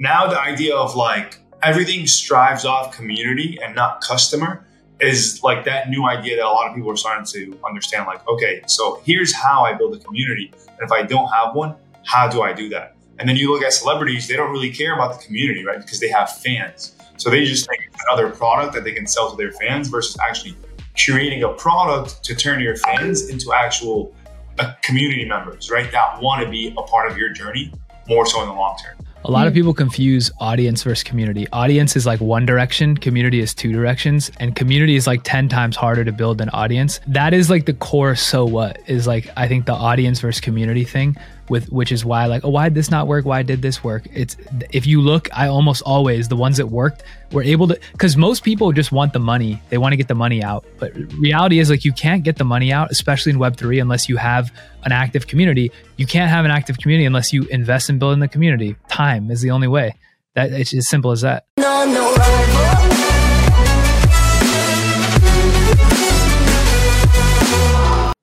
now the idea of like everything strives off community and not customer is like that new idea that a lot of people are starting to understand like okay so here's how i build a community. And if i don't have one how do i do that? And then you look at celebrities they don't really care about the community right? Because they have fans. So they just make another product that they can sell to their fans versus actually creating a product to turn your fans into actual uh, community members right? That want to be a part of your journey more so in the long term a lot of hmm. people confuse audience versus community. Audience is like one direction, community is two directions, and community is like 10 times harder to build than audience. That is like the core so what is like I think the audience versus community thing with which is why like oh why did this not work? Why did this work? It's if you look i almost always the ones that worked were able to because most people just want the money. They want to get the money out. But reality is like you can't get the money out especially in web3 unless you have an active community. You can't have an active community unless you invest in building the community. Time is the only way. That it's as simple as that. No, no,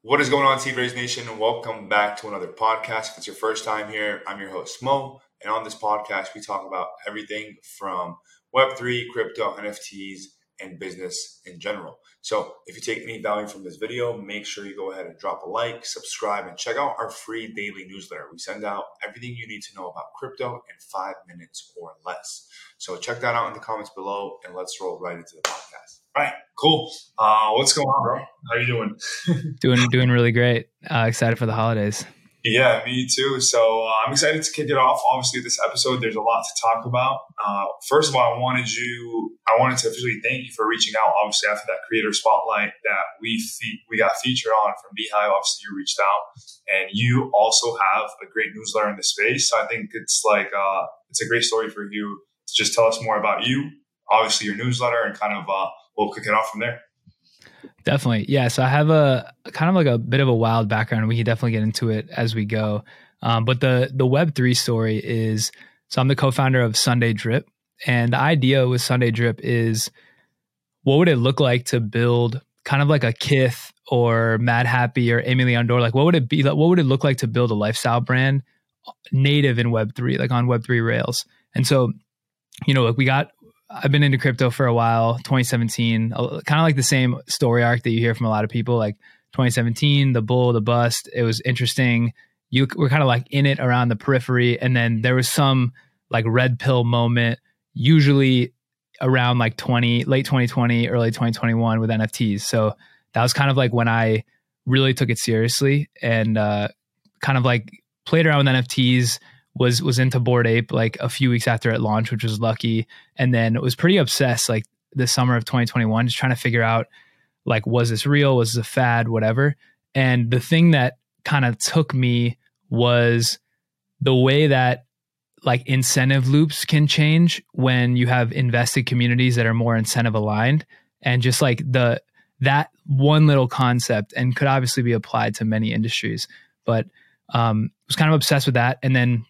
What is going on, Seedphrase Nation? Welcome back to another podcast. If it's your first time here, I'm your host, Moe. And on this podcast, we talk about everything from Web3, crypto, NFTs, and business in general. So if you take any value from this video, make sure you go ahead and drop a like, subscribe, and check out our free daily newsletter. We send out everything you need to know about crypto in five minutes or less. So check that out in the comments below, and let's roll right into the podcast. All right, cool. Uh, what's going on, bro? How you doing? doing doing really great. Uh, excited for the holidays. Yeah, me too. So uh, I'm excited to kick it off. Obviously, this episode there's a lot to talk about. Uh, first of all, I wanted you, I wanted to officially thank you for reaching out. Obviously, after that creator spotlight that we fe- we got featured on from beehiiv, obviously you reached out, and you also have a great newsletter in the space. So I think it's like uh, it's a great story for you to just tell us more about you, obviously your newsletter, and kind of uh, we'll kick it off from there. Definitely. Yeah. So I have a kind of like a bit of a wild background. We can definitely get into it as we go. Um, but the the Web3 story is so I'm the co-founder of Sunday Drip. And the idea with Sunday Drip is what would it look like to build kind of like a Kith or Madhappy or Aimé Leon Dore? Like what would it be Like, what would it look like to build a lifestyle brand native in Web3, like on Web3 rails? And so, you know, like we got I've been into crypto for a while, 2017, kind of like the same story arc that you hear from a lot of people, like 2017, the bull, the bust. It was interesting. You were kind of like in it around the periphery. And then there was some like red pill moment, usually around like 20, late 2020, early 2021 with NFTs. So that was kind of like when I really took it seriously and uh, kind of like played around with NFTs was was into Bored Ape like a few weeks after it launched, which was lucky, and then was pretty obsessed like the summer of 2021, just trying to figure out like was this real, was this a fad, whatever. And the thing that kind of took me was the way that like incentive loops can change when you have invested communities that are more incentive aligned. And just like the that one little concept and could obviously be applied to many industries. But um was kind of obsessed with that. And then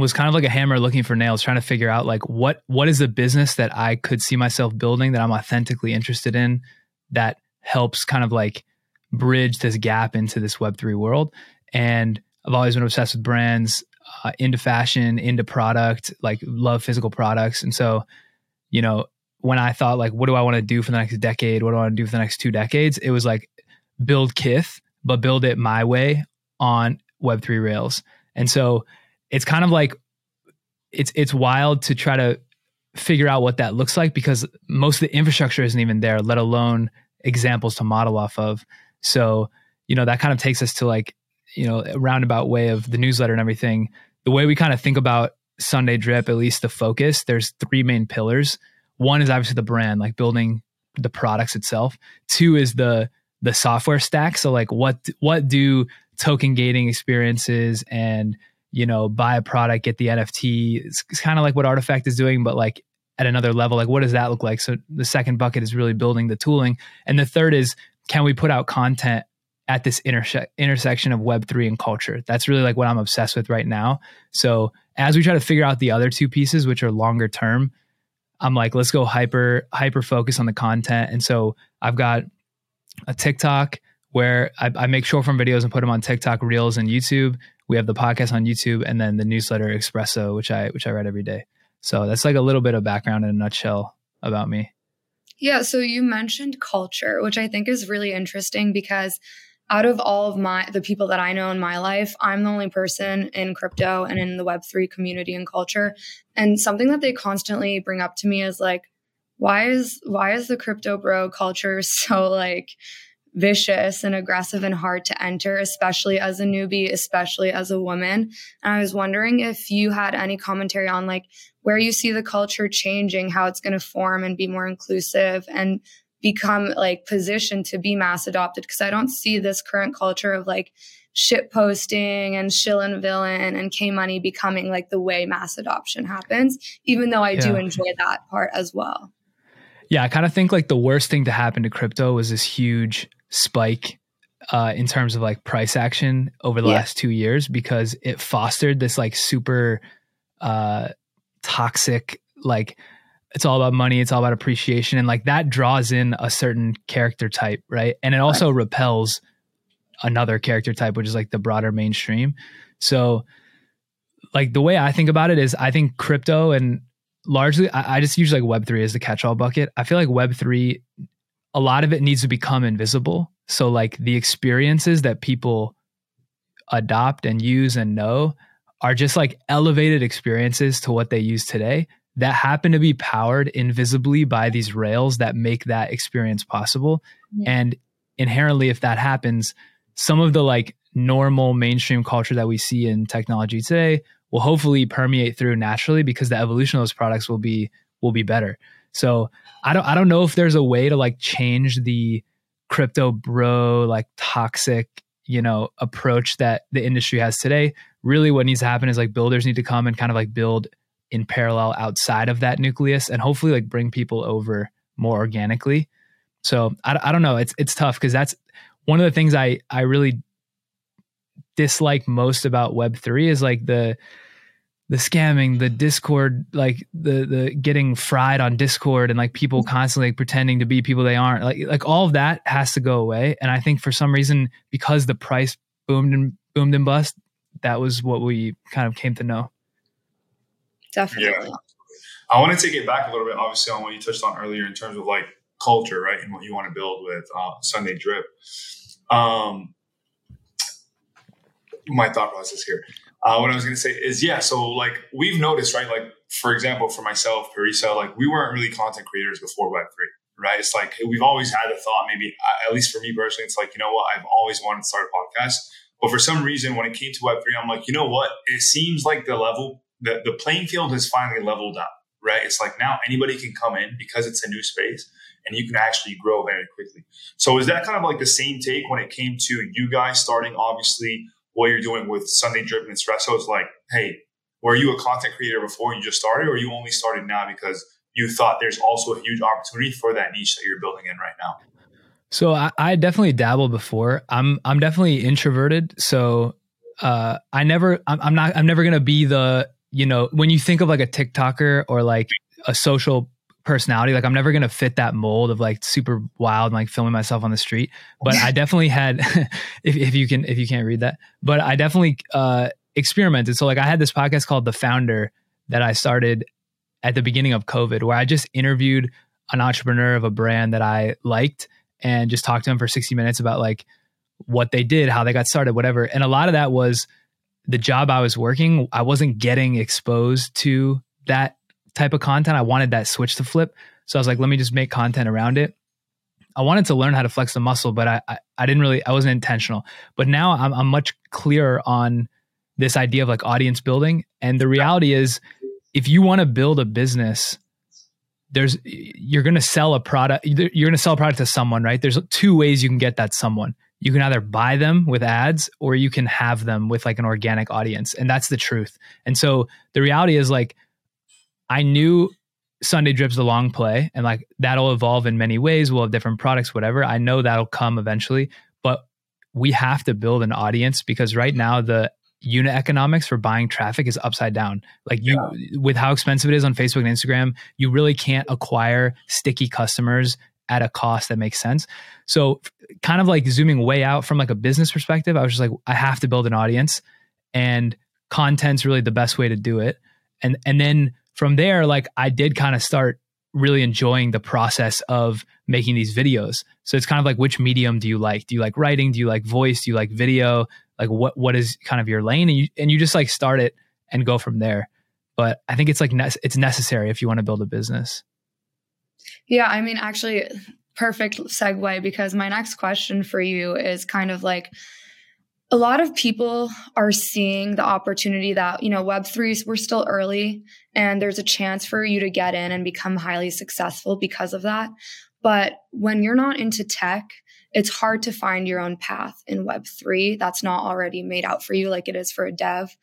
was kind of like a hammer looking for nails trying to figure out like what what is the business that I could see myself building that I'm authentically interested in that helps kind of like bridge this gap into this web3 world? And I've always been obsessed with brands uh, into fashion into product like love physical products. And so you know when I thought like what do I want to do for the next decade? What do I want to do for the next two decades? It was like build Kith but build it my way on web3 rails and so it's kind of like it's it's wild to try to figure out what that looks like because most of the infrastructure isn't even there, let alone examples to model off of. So, you know, that kind of takes us to like, you know, a roundabout way of the newsletter and everything. The way we kind of think about Sunday Drip, at least the focus, there's three main pillars. One is obviously the brand, like building the products itself. Two is the the software stack. So like what what do token gating experiences and you know, buy a product, get the NFT. It's, it's kind of like what RTFKT is doing, but like at another level. Like, what does that look like? So the second bucket is really building the tooling, and the third is can we put out content at this interse- intersection of Web three and culture? That's really like what I'm obsessed with right now. So as we try to figure out the other two pieces, which are longer term, I'm like, let's go hyper hyper focus on the content. And so I've got a TikTok where I, I make short form videos and put them on TikTok, Reels, and YouTube we have the podcast on YouTube and then the newsletter Espresso, which I which I read every day. So that's like a little bit of background in a nutshell about me. Yeah. So you mentioned culture, which I think is really interesting because out of all of my the people that I know in my life, I'm the only person in crypto and in the web3 community and culture. And something that they constantly bring up to me is like, why is why is the crypto bro culture so like vicious and aggressive and hard to enter, especially as a newbie, especially as a woman. And I was wondering if you had any commentary on like where you see the culture changing, how it's going to form and be more inclusive and become like positioned to be mass adopted. Cause I don't see this current culture of like shit posting and shill and villain and K money becoming like the way mass adoption happens, even though I yeah. do enjoy that part as well. Yeah, I kind of think like the worst thing to happen to crypto was this huge spike uh, in terms of like price action over the yeah. last two years because it fostered this like super uh, toxic like it's all about money it's all about appreciation and like that draws in a certain character type right and it also right. repels another character type which is like the broader mainstream so like the way i think about it is i think crypto and largely I, I just use like web3 as the catch-all bucket i feel like web3 a lot of it needs to become invisible. So, like the experiences that people adopt and use and know are just like elevated experiences to what they use today that happen to be powered invisibly by these rails that make that experience possible. Yeah. And inherently, if that happens, some of the like normal mainstream culture that we see in technology today will hopefully permeate through naturally because the evolution of those products will be will be better. So I don't I don't know if there's a way to like change the crypto bro like toxic you know approach that the industry has today. Really, what needs to happen is like builders need to come and kind of like build in parallel outside of that nucleus and hopefully like bring people over more organically. So I, I don't know. It's it's tough because that's one of the things I I really dislike most about Web three is like the the scamming, the Discord, like the the getting fried on Discord and like people mm-hmm. constantly like, pretending to be people they aren't. Like like all of that has to go away. And I think for some reason, because the price boomed and boomed and bust, that was what we kind of came to know. Definitely. Yeah. I want to take it back a little bit, obviously, on what you touched on earlier in terms of like culture, right, and what you want to build with uh, Sunday Drip. Um, my thought process here. Uh, what I was going to say is, yeah. So like we've noticed, right? Like for example, for myself, Parisa, like we weren't really content creators before Web three, right? It's like we've always had a thought, maybe at least for me personally, it's like you know what, I've always wanted to start a podcast, but for some reason, when it came to Web three, I'm like, you know what? It seems like the level, the the playing field has finally leveled up, right? It's like now anybody can come in because it's a new space and you can actually grow very quickly. So is that kind of like the same take when it came to you guys starting, obviously? What you're doing with Sunday Drip and Espresso is like, hey, were you a content creator before you just started, or you only started now because you thought there's also a huge opportunity for that niche that you're building in right now? So I, I definitely dabbled before. I'm I'm definitely introverted. So uh, I never I'm, I'm not I'm never gonna be the you know when you think of like a TikToker or like a social personality. Like I'm never gonna fit that mold of like super wild, and, like filming myself on the street. But I definitely had, if, if you can if you can't read that, but I definitely uh, experimented. So like I had this podcast called The Founder that I started at the beginning of COVID, where I just interviewed an entrepreneur of a brand that I liked and just talked to them for 60 minutes about like what they did, how they got started, whatever. And a lot of that was the job I was working. I wasn't getting exposed to that type of content. I wanted that switch to flip. So I was like, let me just make content around it. I wanted to learn how to flex the muscle, but I, I, I didn't really, I wasn't intentional. But now I'm, I'm much clearer on this idea of like audience building. And the reality is, if you want to build a business, there's you're going to sell a product. You're going to sell a product to someone, right? There's two ways you can get that someone. You can either buy them with ads or you can have them with like an organic audience, and that's the truth. And so the reality is like I knew Sunday Drip's the long play and like that'll evolve in many ways. We'll have different products, whatever. I know that'll come eventually, but we have to build an audience because right now the unit economics for buying traffic is upside down. Like you yeah. with how expensive it is on Facebook and Instagram, you really can't acquire sticky customers at a cost that makes sense. So kind of like zooming way out from like a business perspective, I was just like I have to build an audience and content's really the best way to do it. And and then from there, like I did kind of start really enjoying the process of making these videos. So it's kind of like which medium do you like? Do you like writing? Do you like voice? Do you like video? Like what what is kind of your lane? And you and you just like start it and go from there. But I think it's like ne- it's necessary if you want to build a business. Yeah, I mean actually perfect segue because my next question for you is kind of like a lot of people are seeing the opportunity that, you know, Web3, we're still early and there's a chance for you to get in and become highly successful because of that. But when you're not into tech, it's hard to find your own path in Web3 that's not already made out for you like it is for a dev.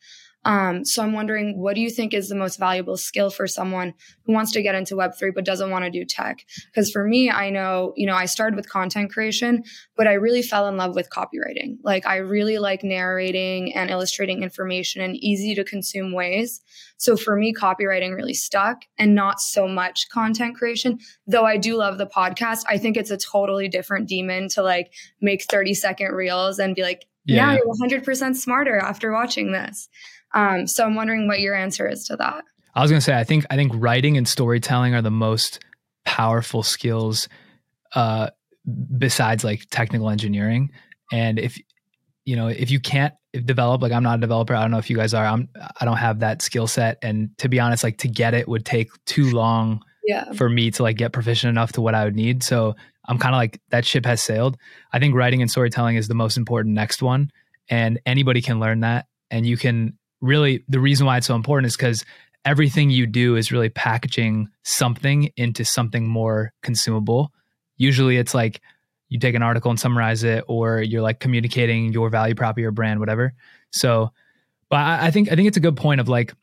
Um, so I'm wondering, what do you think is the most valuable skill for someone who wants to get into Web3 but doesn't want to do tech? Because for me, I know, you know, I started with content creation, but I really fell in love with copywriting. Like I really like narrating and illustrating information in easy to consume ways. So for me, copywriting really stuck and not so much content creation. Though I do love the podcast, I think it's a totally different demon to like make 30 second reels and be like, yeah, yeah you're 100% smarter after watching this. Um, so I'm wondering what your answer is to that. I was going to say, I think I think writing and storytelling are the most powerful skills uh, besides like technical engineering. And if you know, if you can't develop, like I'm not a developer, I don't know if you guys are. I'm I don't have that skill set, and to be honest, like to get it would take too long. Yeah. For me to like get proficient enough to what I would need. So I'm kind of like that ship has sailed. I think writing and storytelling is the most important next one. And anybody can learn that. And you can really the reason why it's so important is because everything you do is really packaging something into something more consumable. Usually it's like you take an article and summarize it, or you're like communicating your value prop or your brand, whatever. So, but I, I think I think it's a good point of like,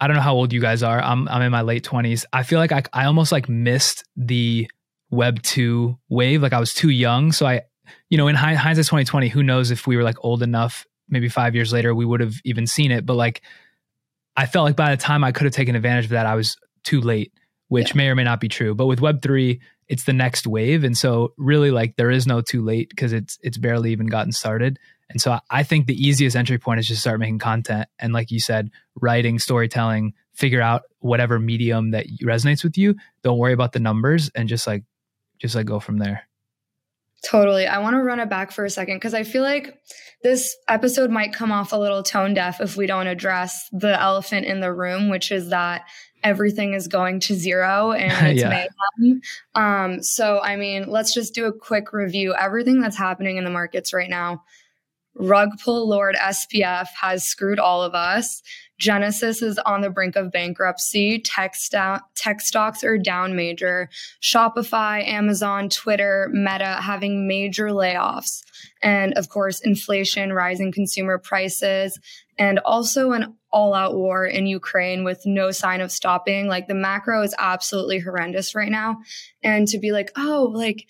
I don't know how old you guys are. I'm I'm in my late twenties. I feel like I I almost like missed the Web two wave. Like I was too young, so I, you know, in hindsight, twenty twenty, who knows if we were like old enough maybe five years later we would have even seen it. But like I felt like by the time I could have taken advantage of that, I was too late, which yeah. may or may not be true. But with Web three, it's the next wave, and so really like there is no too late because it's it's barely even gotten started. And so I think the easiest entry point is just start making content and like you said, writing, storytelling, figure out whatever medium that resonates with you. Don't worry about the numbers and just like just like go from there. Totally. I want to run it back for a second because I feel like this episode might come off a little tone deaf if we don't address the elephant in the room, which is that everything is going to zero and it's yeah. mayhem. Um, so, I mean, let's just do a quick review. Everything that's happening in the markets right now. Rug pull Lord SBF has screwed all of us. Genesis is on the brink of bankruptcy. Tech, st- tech stocks are down major. Shopify, Amazon, Twitter, Meta having major layoffs. And of course, inflation, rising consumer prices, and also an all out war in Ukraine with no sign of stopping. Like the macro is absolutely horrendous right now. And to be like, oh, like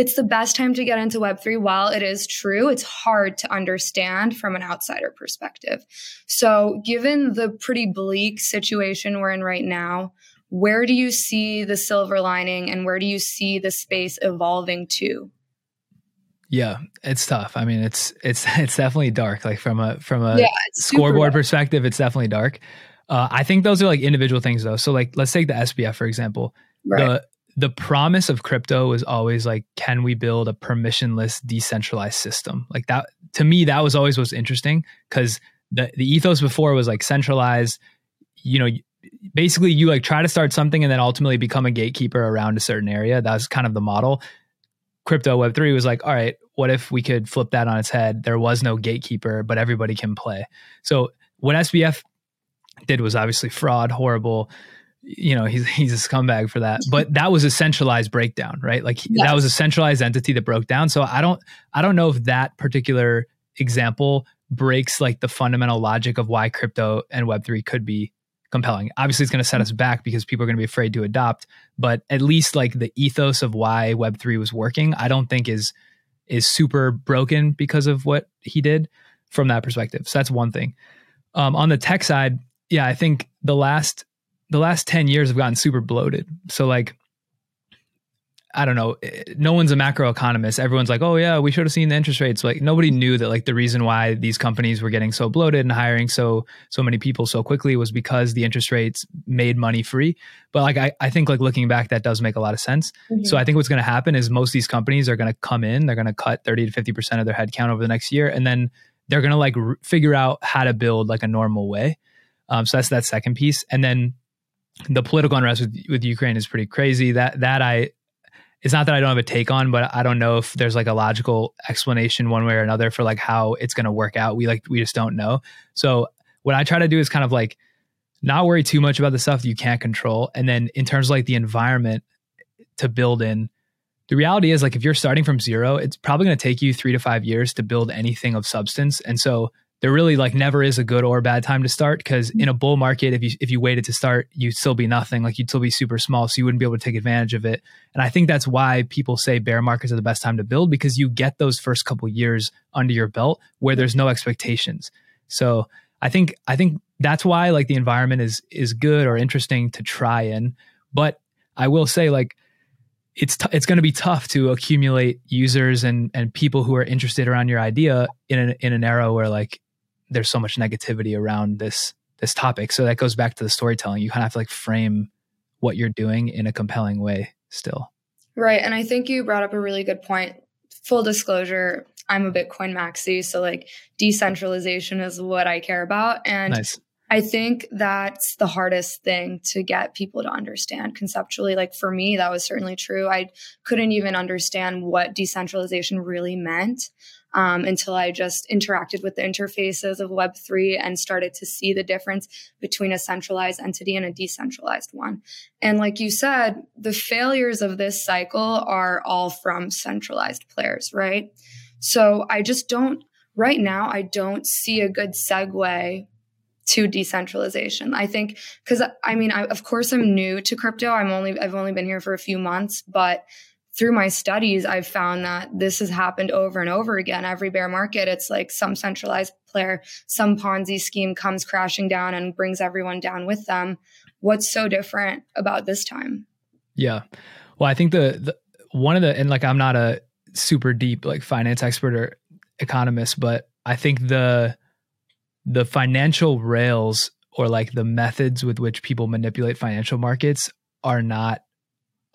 it's the best time to get into Web3. While it is true, it's hard to understand from an outsider perspective. So, given the pretty bleak situation we're in right now, where do you see the silver lining and where do you see the space evolving to? Yeah, it's tough. I mean, it's it's it's definitely dark. Like from a from a yeah, scoreboard perspective, it's definitely dark. Uh, I think those are like individual things though. So like let's take the SBF for example. Right. The the promise of crypto was always like, can we build a permissionless, decentralized system? Like that to me, that was always what's interesting because the the ethos before was like centralized. You know, basically you like try to start something and then ultimately become a gatekeeper around a certain area. that's kind of the model. Crypto Web three was like, all right, what if we could flip that on its head? There was no gatekeeper, but everybody can play. So what SBF did was obviously fraud, horrible you know he's he's a scumbag for that but that was a centralized breakdown right? Like yes. that was a centralized entity that broke down. So i don't i don't know if that particular example breaks like the fundamental logic of why crypto and web3 could be compelling. Obviously it's going to set us back because people are going to be afraid to adopt but at least like the ethos of why web3 was working i don't think is is super broken because of what he did from that perspective. So that's one thing. Um, on the tech side yeah i think the last the last 10 years have gotten super bloated. So like I don't know, no one's a macroeconomist. Everyone's like, oh yeah, we should have seen the interest rates. Like nobody knew that like the reason why these companies were getting so bloated and hiring so so many people so quickly was because the interest rates made money free. But like I, I think like looking back, that does make a lot of sense. Mm-hmm. So I think what's going to happen is most of these companies are going to come in, they're going to cut 30 to 50 percent of their headcount over the next year, and then they're going to like r- figure out how to build like a normal way. Um, so that's that second piece, and then the political unrest with, with Ukraine is pretty crazy. That that I it's not that I don't have a take on, but I don't know if there's like a logical explanation one way or another for like how it's going to work out. We like we just don't know. So what I try to do is kind of like not worry too much about the stuff that you can't control, and then in terms of like the environment to build in. The reality is like if you're starting from zero, it's probably going to take you 3 to 5 years to build anything of substance. And so there really like never is a good or bad time to start because mm-hmm. in a bull market if you if you waited to start you'd still be nothing. Like you'd still be super small so you wouldn't be able to take advantage of it. And i think that's why people say bear markets are the best time to build because you get those first couple years under your belt where there's no expectations. So i think i think that's why like the environment is is good or interesting to try in. But i will say like it's t- it's going to be tough to accumulate users and and people who are interested around your idea in an in an era where like there's so much negativity around this this topic. So that goes back to the storytelling. You kind of have to like frame what you're doing in a compelling way still. Right. And I think you brought up a really good point. Full disclosure, I'm a Bitcoin maxi. So like decentralization is what I care about. And nice. I think that's the hardest thing to get people to understand conceptually. Like for me, that was certainly true. I couldn't even understand what decentralization really meant um, until I just interacted with the interfaces of Web3 and started to see the difference between a centralized entity and a decentralized one. And like you said, the failures of this cycle are all from centralized players, right? So I just don't, right now, I don't see a good segue to decentralization. I think because I mean, I, of course, I'm new to crypto. I'm only I've only been here for a few months, but through my studies, I've found that this has happened over and over again. Every bear market, it's like some centralized player, some Ponzi scheme comes crashing down and brings everyone down with them. What's so different about this time? Yeah. Well, I think the, the one of the, and like I'm not a super deep like finance expert or economist, but I think the, the financial rails or like the methods with which people manipulate financial markets are not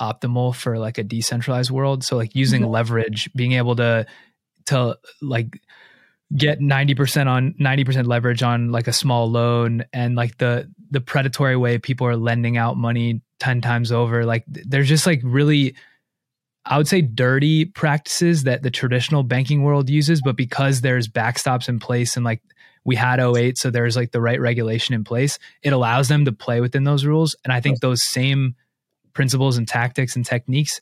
optimal for like a decentralized world. So like using mm-hmm. leverage, being able to to like get 90% on 90% leverage on like a small loan and like the the predatory way people are lending out money 10 times over like there's just like really I would say dirty practices that the traditional banking world uses but because there's backstops in place and like we had 08 so there's like the right regulation in place it allows them to play within those rules and I think those same principles and tactics and techniques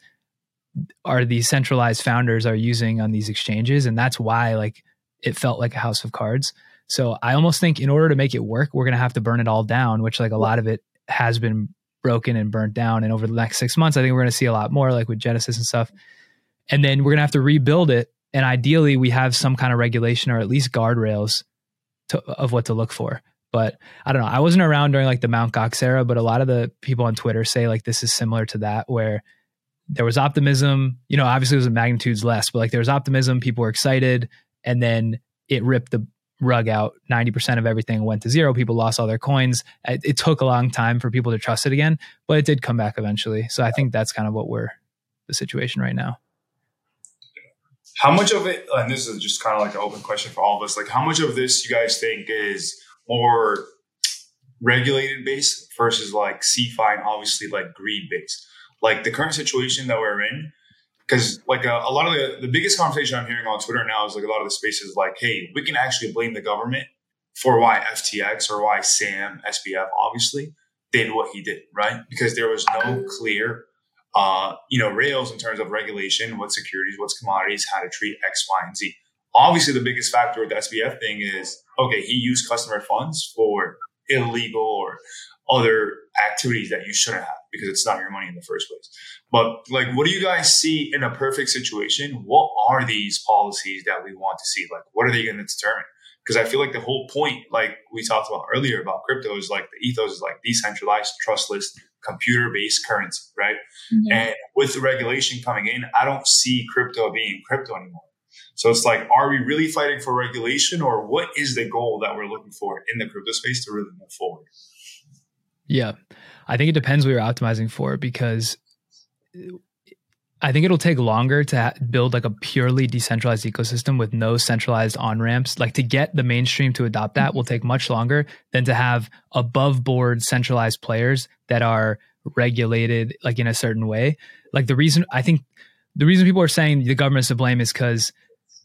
are these centralized founders are using on these exchanges. And that's why like it felt like a house of cards. So i almost think in order to make it work we're going to have to burn it all down which like a lot of it has been broken and burnt down. And over the next six months i think we're going to see a lot more like with genesis and stuff. And then we're going to have to rebuild it. And ideally we have some kind of regulation or at least guardrails to, of what to look for but I don't know. I wasn't around during like the Mount Gox era, but a lot of the people on Twitter say like this is similar to that, where there was optimism. You know, obviously it was magnitudes less, but like there was optimism. People were excited, and then it ripped the rug out. Ninety percent of everything went to zero. People lost all their coins. It, it took a long time for people to trust it again, but it did come back eventually. So I think that's kind of what we're the situation right now. How much of it, and this is just kind of like an open question for all of us, like how much of this you guys think is more regulated base versus like CeFi and obviously like greed base. Like the current situation that we're in, because like a, uh, a, lot of the, the biggest conversation I'm hearing on Twitter now is like a lot of the spaces like, hey, we can actually blame the government for why FTX or why Sam SBF obviously did what he did, right? Because there was no clear, uh, you know, rails in terms of regulation, what securities, what's commodities, how to treat X, Y, and Z. Obviously, the biggest factor with the SBF thing is okay, he used customer funds for illegal or other activities that you shouldn't have because it's not your money in the first place. But like, what do you guys see in a perfect situation? What are these policies that we want to see? Like, what are they going to determine? Because I feel like the whole point, like we talked about earlier about crypto, is like the ethos is like decentralized, trustless, computer based currency, right? Mm-hmm. And with the regulation coming in, I don't see crypto being crypto anymore. So it's like, are we really fighting for regulation or what is the goal that we're looking for in the crypto space to really move forward? Yeah. I think it depends what you're optimizing for because I think it'll take longer to build like a purely decentralized ecosystem with no centralized on ramps. Like to get the mainstream to adopt that will take much longer than to have above board centralized players that are regulated like in a certain way. Like the reason I think the reason people are saying the government's to blame is because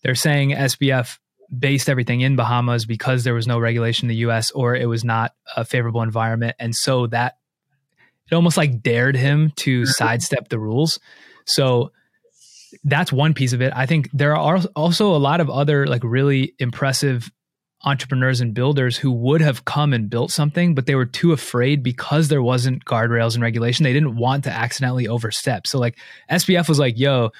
they're saying SBF based everything in Bahamas because there was no regulation in the US or it was not a favorable environment. And so that it almost like dared him to mm-hmm. sidestep the rules. So that's one piece of it. I think there are also a lot of other like really impressive entrepreneurs and builders who would have come and built something, but they were too afraid because there wasn't guardrails and regulation. They didn't want to accidentally overstep. So like SBF was like, yo,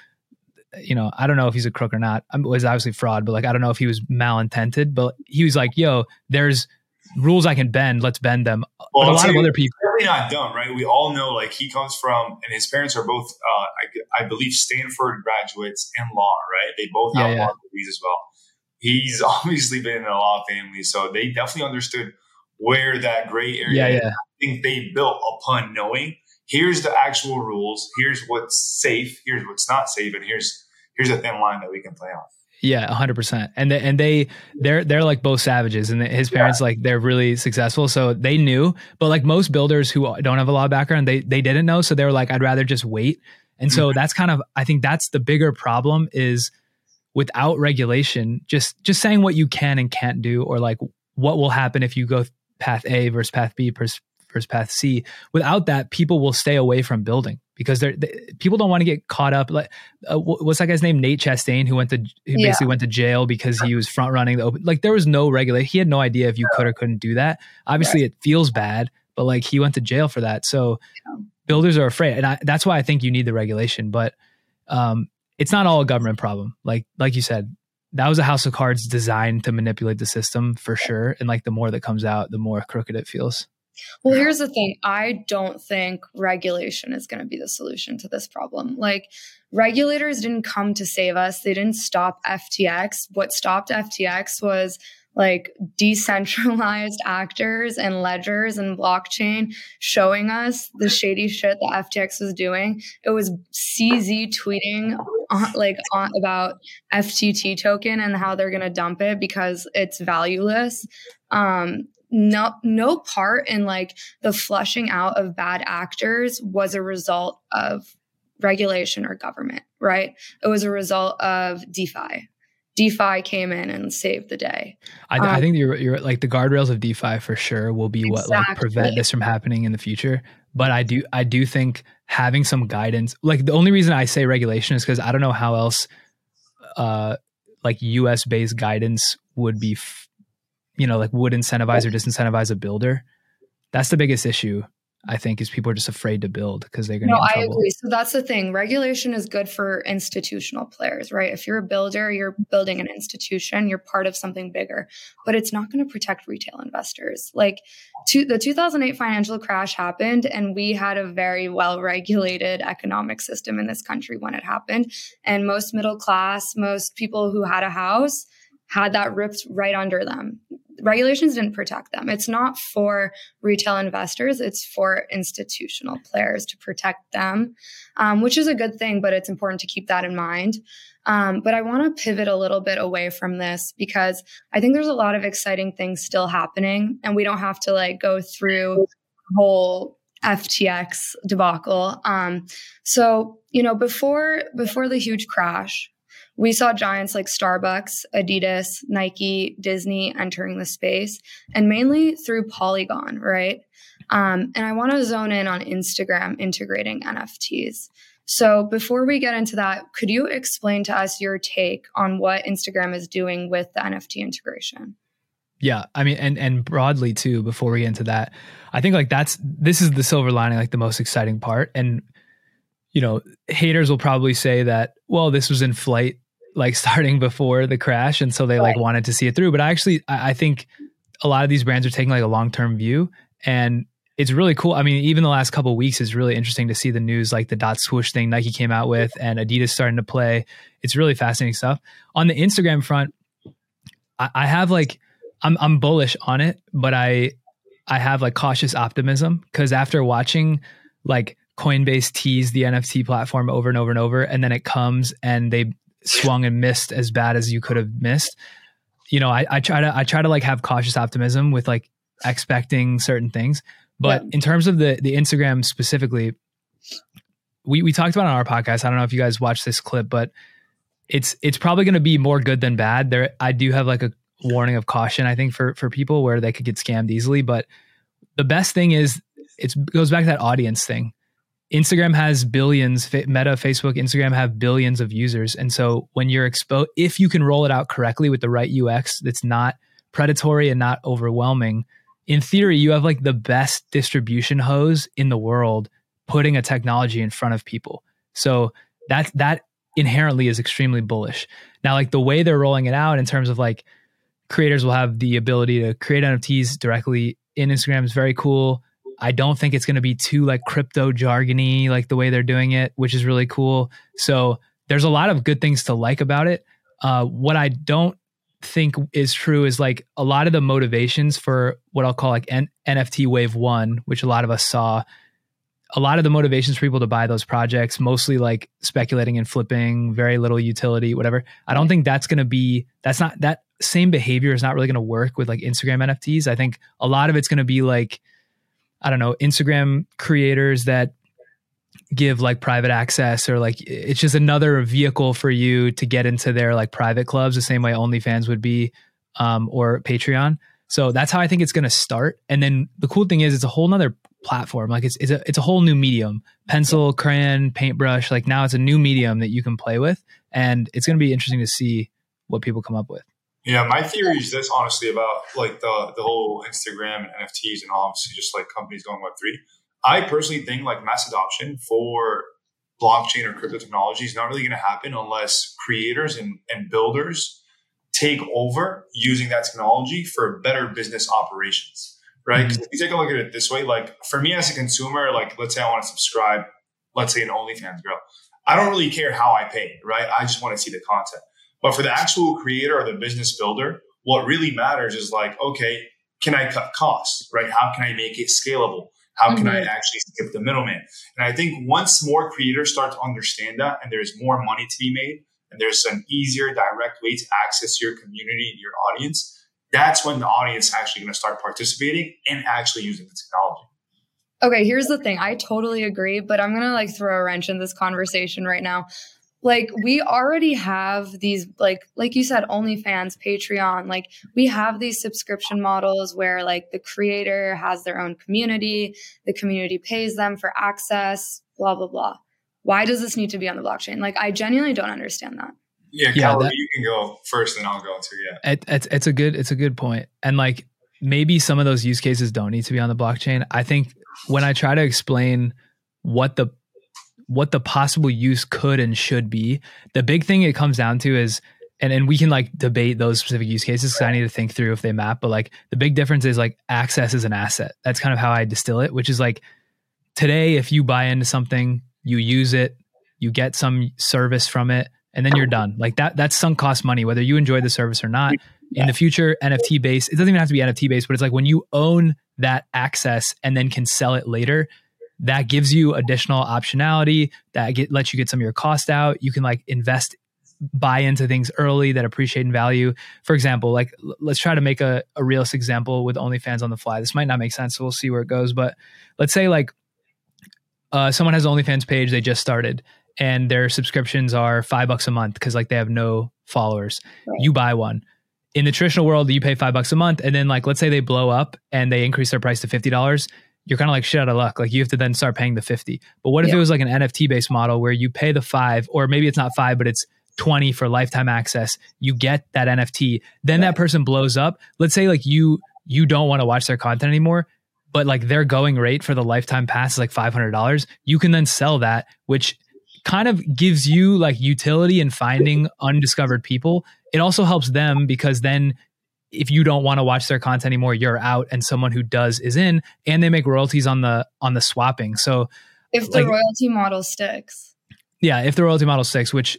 you know, I don't know if he's a crook or not. It was obviously fraud, but like I don't know if he was malintended, but he was like, yo, there's rules I can bend, let's bend them. Well, but a lot of other people really not dumb, right? We all know like he comes from, and his parents are both, uh, I, I, believe, Stanford graduates in law, right? They both have yeah, law degrees as well. He's obviously been in a law family, so they definitely understood where that gray area. Yeah, yeah. I think they built upon knowing here's the actual rules, here's what's safe, here's what's not safe, and here's here's a thin line that we can play on. Yeah, hundred percent. And they, and they they're they're like both savages, and his parents yeah. like they're really successful, so they knew. But like most builders who don't have a law background, they they didn't know, so they were like, I'd rather just wait. And so mm-hmm. that's kind of I think that's the bigger problem is without regulation, just just saying what you can and can't do, or like what will happen if you go path A versus path B versus path C. Without that, people will stay away from building because they're, they, people don't want to get caught up. Like, uh, what's that guy's name? Nate Chastain, who went to who yeah. basically went to jail because he was front running the open. Like, there was no regulation. He had no idea if you could or couldn't do that. Obviously, right. it feels bad, but like he went to jail for that. So yeah. builders are afraid, and I, that's why I think you need the regulation. But um, it's not all a government problem. Like like you said, that was a house of cards designed to manipulate the system for sure. And like the more that comes out, the more crooked it feels. Well, here's the thing I don't think regulation is going to be the solution to this problem. Like, regulators didn't come to save us, they didn't stop FTX. What stopped FTX was like decentralized actors and ledgers and blockchain showing us the shady shit that FTX was doing. It was CZ tweeting on, like on, about FTT token and how they're going to dump it because it's valueless. Um, no no part in like the flushing out of bad actors was a result of regulation or government, right? It was a result of DeFi. DeFi came in and saved the day. I, um, I think you're, you're like the guardrails of DeFi for sure will be exactly. what like prevent this from happening in the future. But I do I do think having some guidance, like the only reason I say regulation is because I don't know how else, uh, like U.S. based guidance would be f- you know, like would incentivize or disincentivize a builder. That's the biggest issue. I think is people are just afraid to build because they're going to. No, I agree. So that's the thing. Regulation is good for institutional players, right? If you're a builder, you're building an institution, you're part of something bigger, but it's not going to protect retail investors. Like to, the 2008 financial crash happened, and we had a very well regulated economic system in this country when it happened. And most middle class, most people who had a house had that ripped right under them regulations didn't protect them. It's not for retail investors, it's for institutional players to protect them, um, which is a good thing, but it's important to keep that in mind. Um, but I want to pivot a little bit away from this because I think there's a lot of exciting things still happening, and we don't have to like go through whole FTX debacle. Um, so you know, before before the huge crash, we saw giants like Starbucks, Adidas, Nike, Disney entering the space, and mainly through Polygon, right? Um, and I want to zone in on Instagram integrating NFTs. So before we get into that, could you explain to us your take on what Instagram is doing with the NFT integration? Yeah, I mean, and and broadly too. Before we get into that, I think like that's this is the silver lining, like the most exciting part. And you know, haters will probably say that, well, this was in flight like starting before the crash and so they like wanted to see it through but I actually I, I think a lot of these brands are taking like a long-term view and it's really cool. I mean, even the last couple weeks is really interesting to see the news, like the dot swoosh thing Nike came out with, and Adidas starting to play. It's really fascinating stuff. On the Instagram front, I, I have like I'm I'm bullish on it, but I I have like cautious optimism because after watching like Coinbase tease the NFT platform over and over and over, and then it comes and they swung and missed as bad as you could have missed. You know, I, I try to I try to like have cautious optimism with like expecting certain things. But yeah. in terms of the the Instagram specifically, we we talked about on our podcast. I don't know if you guys watched this clip, but it's it's probably going to be more good than bad. There, I do have like a warning of caution. I think for for people where they could get scammed easily. But the best thing is it goes back to that audience thing. Instagram has billions, Meta, Facebook, Instagram have billions of users. And so when you're exposed, if you can roll it out correctly with the right UX that's not predatory and not overwhelming, in theory, you have like the best distribution hose in the world putting a technology in front of people. So that that inherently is extremely bullish. Now, like the way they're rolling it out in terms of like creators will have the ability to create NFTs directly in Instagram is very cool. I don't think it's going to be too like crypto jargony like the way they're doing it, which is really cool. So there's a lot of good things to like about it. Uh, what I don't think is true is like a lot of the motivations for what I'll call like N- NFT wave one, which a lot of us saw. A lot of the motivations for people to buy those projects, mostly like speculating and flipping, very little utility, whatever. I don't think that's going to be, that's not, that same behavior is not really going to work with like Instagram NFTs. I think a lot of it's going to be like, I don't know, Instagram creators that give like private access or like it's just another vehicle for you to get into their like private clubs the same way OnlyFans would be um, or Patreon. So that's how I think it's going to start. And then the cool thing is it's a whole nother platform. Like it's, it's a, it's a whole new medium, pencil, crayon, paintbrush. Like now it's a new medium that you can play with. And it's going to be interesting to see what people come up with. Yeah, my theory is this honestly about like the the whole Instagram and NFTs and obviously just like companies going web three. I personally think like mass adoption for blockchain or crypto technology is not really going to happen unless creators and, and builders take over using that technology for better business operations, right? Mm-hmm. If you take a look at it this way, like for me as a consumer, like let's say I want to subscribe, let's say an OnlyFans girl, I don't really care how I pay, right? I just want to see the content. But for the actual creator or the business builder, what really matters is like, okay, can I cut costs, right? How can I make it scalable? How can mm-hmm. I actually skip the middleman? And I think once more creators start to understand that and there's more money to be made and there's an easier direct way to access your community and your audience, that's when the audience is actually going to start participating and actually using the technology. Okay, here's the thing. I totally agree, but I'm going to like throw a wrench in this conversation right now like we already have these like like you said onlyfans patreon like we have these subscription models where like the creator has their own community the community pays them for access blah blah blah. Why does this need to be on the blockchain? Like i genuinely don't understand that. Yeah, yeah that, you can go first and i'll go too yeah. It, it's, it's a good it's a good point. And like maybe some of those use cases don't need to be on the blockchain. I think when i try to explain what the what the possible use could and should be. The big thing it comes down to is and and we can like debate those specific use cases because I need to think through if they map. But like the big difference is like access is an asset. That's kind of how I distill it, which is like today, if you buy into something, you use it, you get some service from it, and then you're done. Like that that's sunk cost money, whether you enjoy the service or not. In the future, NFT based, it doesn't even have to be NFT based, but it's like when you own that access and then can sell it later, that gives you additional optionality that get, lets you get some of your cost out. You can like invest buy into things early that appreciate in value. For example like l- let's try to make a, a realist example with onlyfans on the fly. This might not make sense so we'll see where it goes but let's say like uh, someone has onlyfans page they just started and their subscriptions are five bucks a month because like they have no followers. Right. you buy one. In the traditional world you pay five bucks a month and then like let's say they blow up and they increase their price to $50 you're kind of like shit out of luck. Like you have to then start paying the 50. But what if yeah. it was like an NFT based model where you pay the five, or maybe it's not five, but it's 20 for lifetime access. You get that NFT. Then right. that person blows up. Let's say like you you don't want to watch their content anymore, but like their going rate for the lifetime pass is like $500. You can then sell that, which kind of gives you like utility in finding undiscovered people. It also helps them because then if you don't want to watch their content anymore, you're out, and someone who does is in, and they make royalties on the on the swapping. So if the like, royalty model sticks, yeah, if the royalty model sticks, which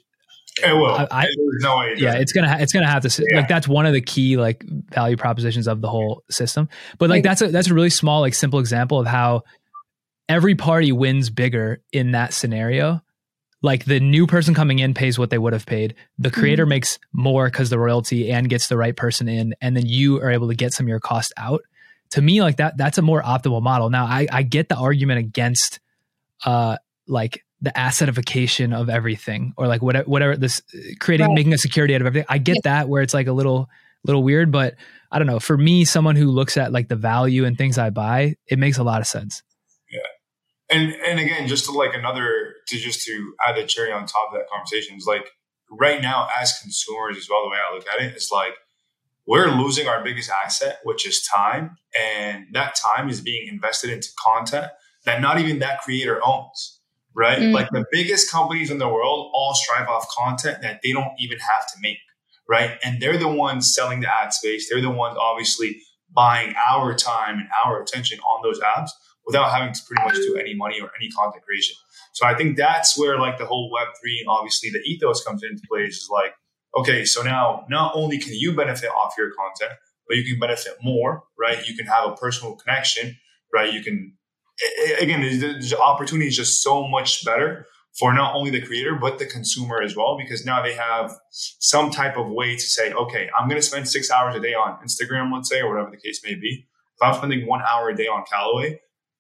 it will. I, I, no way. It yeah, it's gonna ha- it's gonna have to yeah. like that's one of the key like value propositions of the whole system. But like, like that's a that's a really small like simple example of how every party wins bigger in that scenario like the new person coming in pays what they would have paid the creator mm-hmm. makes more because the royalty and gets the right person in and then you are able to get some of your cost out to me like that that's a more optimal model now i, I get the argument against uh like the assetification of everything or like whatever whatever this creating right. making a security out of everything i get yeah. that where it's like a little little weird but i don't know for me someone who looks at like the value and things i buy it makes a lot of sense and and again, just to like another to just to add a cherry on top of that conversation is like right now as consumers as well. The way I look at it is like we're losing our biggest asset, which is time, and that time is being invested into content that not even that creator owns. Right, mm-hmm. like the biggest companies in the world all strive off content that they don't even have to make. Right, and they're the ones selling the ad space. They're the ones obviously buying our time and our attention on those apps without having to pretty much do any money or any content creation. So I think that's where like the whole Web three obviously the ethos comes into place. Is like, okay, so now not only can you benefit off your content, but you can benefit more, right? You can have a personal connection, right? You can again, the opportunity is just so much better for not only the creator but the consumer as well because now they have some type of way to say okay i'm going to spend six hours a day on instagram let's say or whatever the case may be if i'm spending one hour a day on Kallaway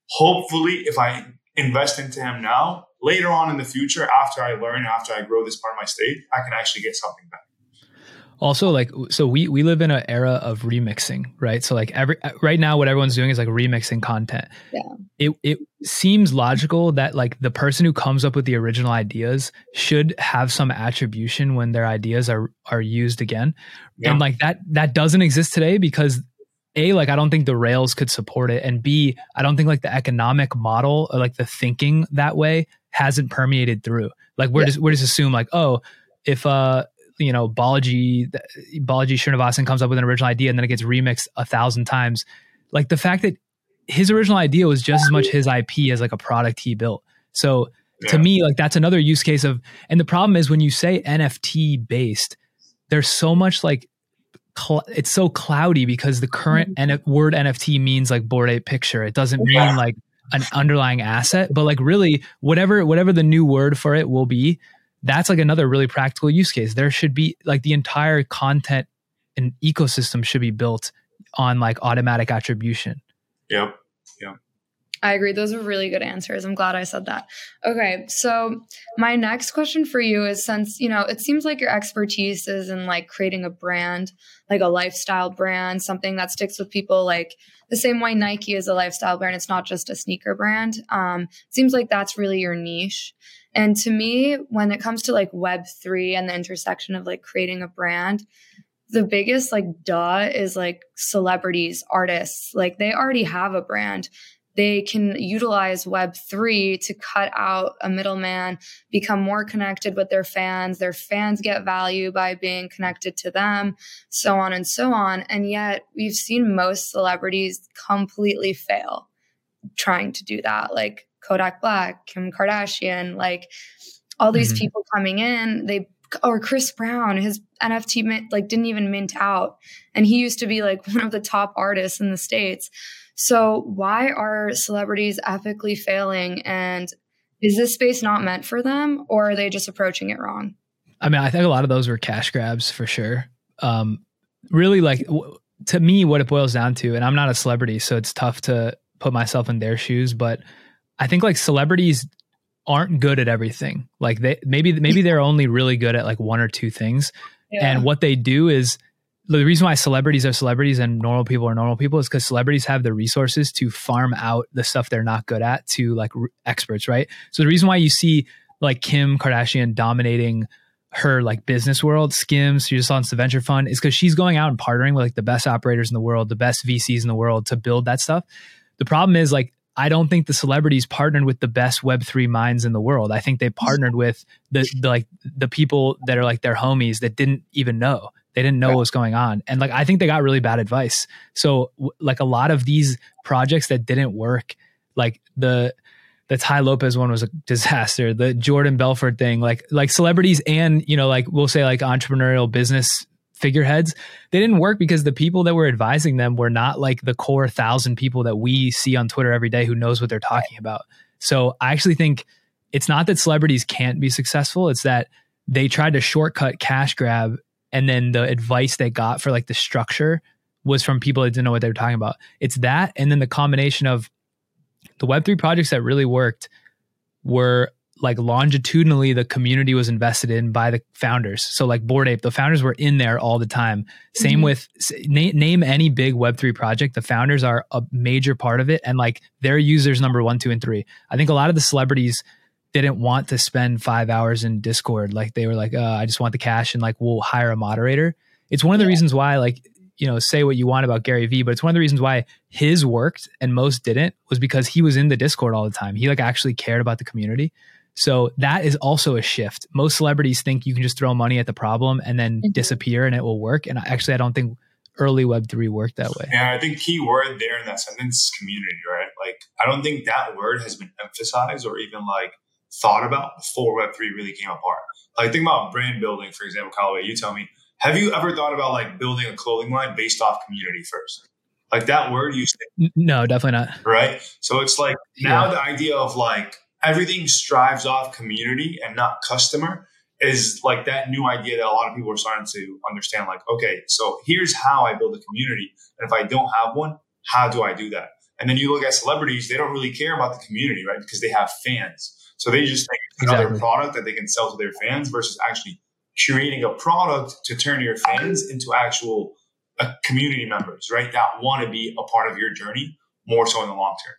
hopefully, if I invest into him now, later on in the future, after I learn, after I grow this part of my state, I can actually get something back. Also, like, so we we live in an era of remixing, right? So, like, every right now, what everyone's doing is like remixing content. Yeah. It it seems logical that like the person who comes up with the original ideas should have some attribution when their ideas are are used again, yeah. and like that that doesn't exist today because a like i don't think the rails could support it and b i don't think like the economic model or like the thinking that way hasn't permeated through like we're yeah. just we're just assume like oh if uh you know balaji balaji srinivasan comes up with an original idea and then it gets remixed a thousand times like the fact that his original idea was just as much his ip as like a product he built so yeah. to me like that's another use case of and the problem is when you say nft based there's so much like cl- it's so cloudy because the current mm-hmm. N- word NFT means like Bored Ape picture. It doesn't mean like an underlying asset, but like really whatever whatever the new word for it will be, that's like another really practical use case. There should be like the entire content and ecosystem should be built on like automatic attribution. Yep. Yep. I agree. Those are really good answers. I'm glad I said that. Okay. So, my next question for you is since, you know, it seems like your expertise is in like creating a brand, like a lifestyle brand, something that sticks with people like the same way Nike is a lifestyle brand. It's not just a sneaker brand. Um, it seems like that's really your niche. And to me, when it comes to like Web3 and the intersection of like creating a brand, the biggest like duh is like celebrities, artists. Like they already have a brand they can utilize Web3 to cut out a middleman, become more connected with their fans. Their fans get value by being connected to them, so on and so on. And yet, we've seen most celebrities completely fail trying to do that, like Kodak Black, Kim Kardashian, like all these mm-hmm. people coming in, they or Chris Brown, his NFT mint, like didn't even mint out, and he used to be like one of the top artists in the states. So, why are celebrities ethically failing? And is this space not meant for them, or are they just approaching it wrong? I mean, I think a lot of those were cash grabs for sure. Um, really, like w- to me, what it boils down to, and I'm not a celebrity, so it's tough to put myself in their shoes, but I think like celebrities aren't good at everything. Like they maybe maybe they're only really good at like one or two things. Yeah. And what they do is the reason why celebrities are celebrities and normal people are normal people is because celebrities have the resources to farm out the stuff they're not good at to like r- experts, right? So the reason why you see like Kim Kardashian dominating her like business world, Skims, she just launched the venture fund, is because she's going out and partnering with like the best operators in the world, the best VCs in the world to build that stuff. The problem is like I don't think the celebrities partnered with the best Web three minds in the world. I think they partnered with the, the, like the people that are like their homies that didn't even know They didn't know what was going on. And like I think they got really bad advice. So w- like a lot of these projects that didn't work, like the the Tai Lopez one was a disaster. The Jordan Belfort thing, like like celebrities and you know like we'll say like entrepreneurial business figureheads, they didn't work because the people that were advising them were not like the core thousand people that we see on Twitter every day who knows what they're talking about. So I actually think it's not that celebrities can't be successful; it's that they tried to shortcut cash grab, and then the advice they got for like the structure was from people that didn't know what they were talking about. It's that, and then the combination of the Web3 projects that really worked were like longitudinally the community was invested in by the founders. So like Bored Ape, the founders were in there all the time. Same Mhm. with name, name any big Web3 project, the founders are a major part of it and like their users number 1, 2 and 3. I think a lot of the celebrities didn't want to spend 5 hours in Discord. Like they were like, uh, I just want the cash and like we'll hire a moderator. It's one of the Yeah. reasons why like you know, say what you want about Gary Vee, but it's one of the reasons why his worked and most didn't was because he was in the Discord all the time. He like actually cared about the community. So that is also a shift. Most celebrities think you can just throw money at the problem and then Mhm. disappear and it will work. And actually, I don't think early Web3 worked that way. Yeah, I think key word there in that sentence is community, right? Like, I don't think that word has been emphasized or even like thought about before Web3 really came apart. Like, think about brand building, for example, Kallaway. You tell me, have you ever thought about like building a clothing line based off community first? Like that word you say, No, definitely not. right? So it's like now Yeah. the idea of like everything strives off community and not customer is like that new idea that a lot of people are starting to understand. Like, okay, so here's how I build a community. And if I don't have one, how do I do that? And then you look at celebrities, they don't really care about the community, right? Because they have fans. So they just think it's another Exactly. product that they can sell to their fans versus actually creating a product to turn your fans into actual uh, community members, right? That want to be a part of your journey more so in the long term.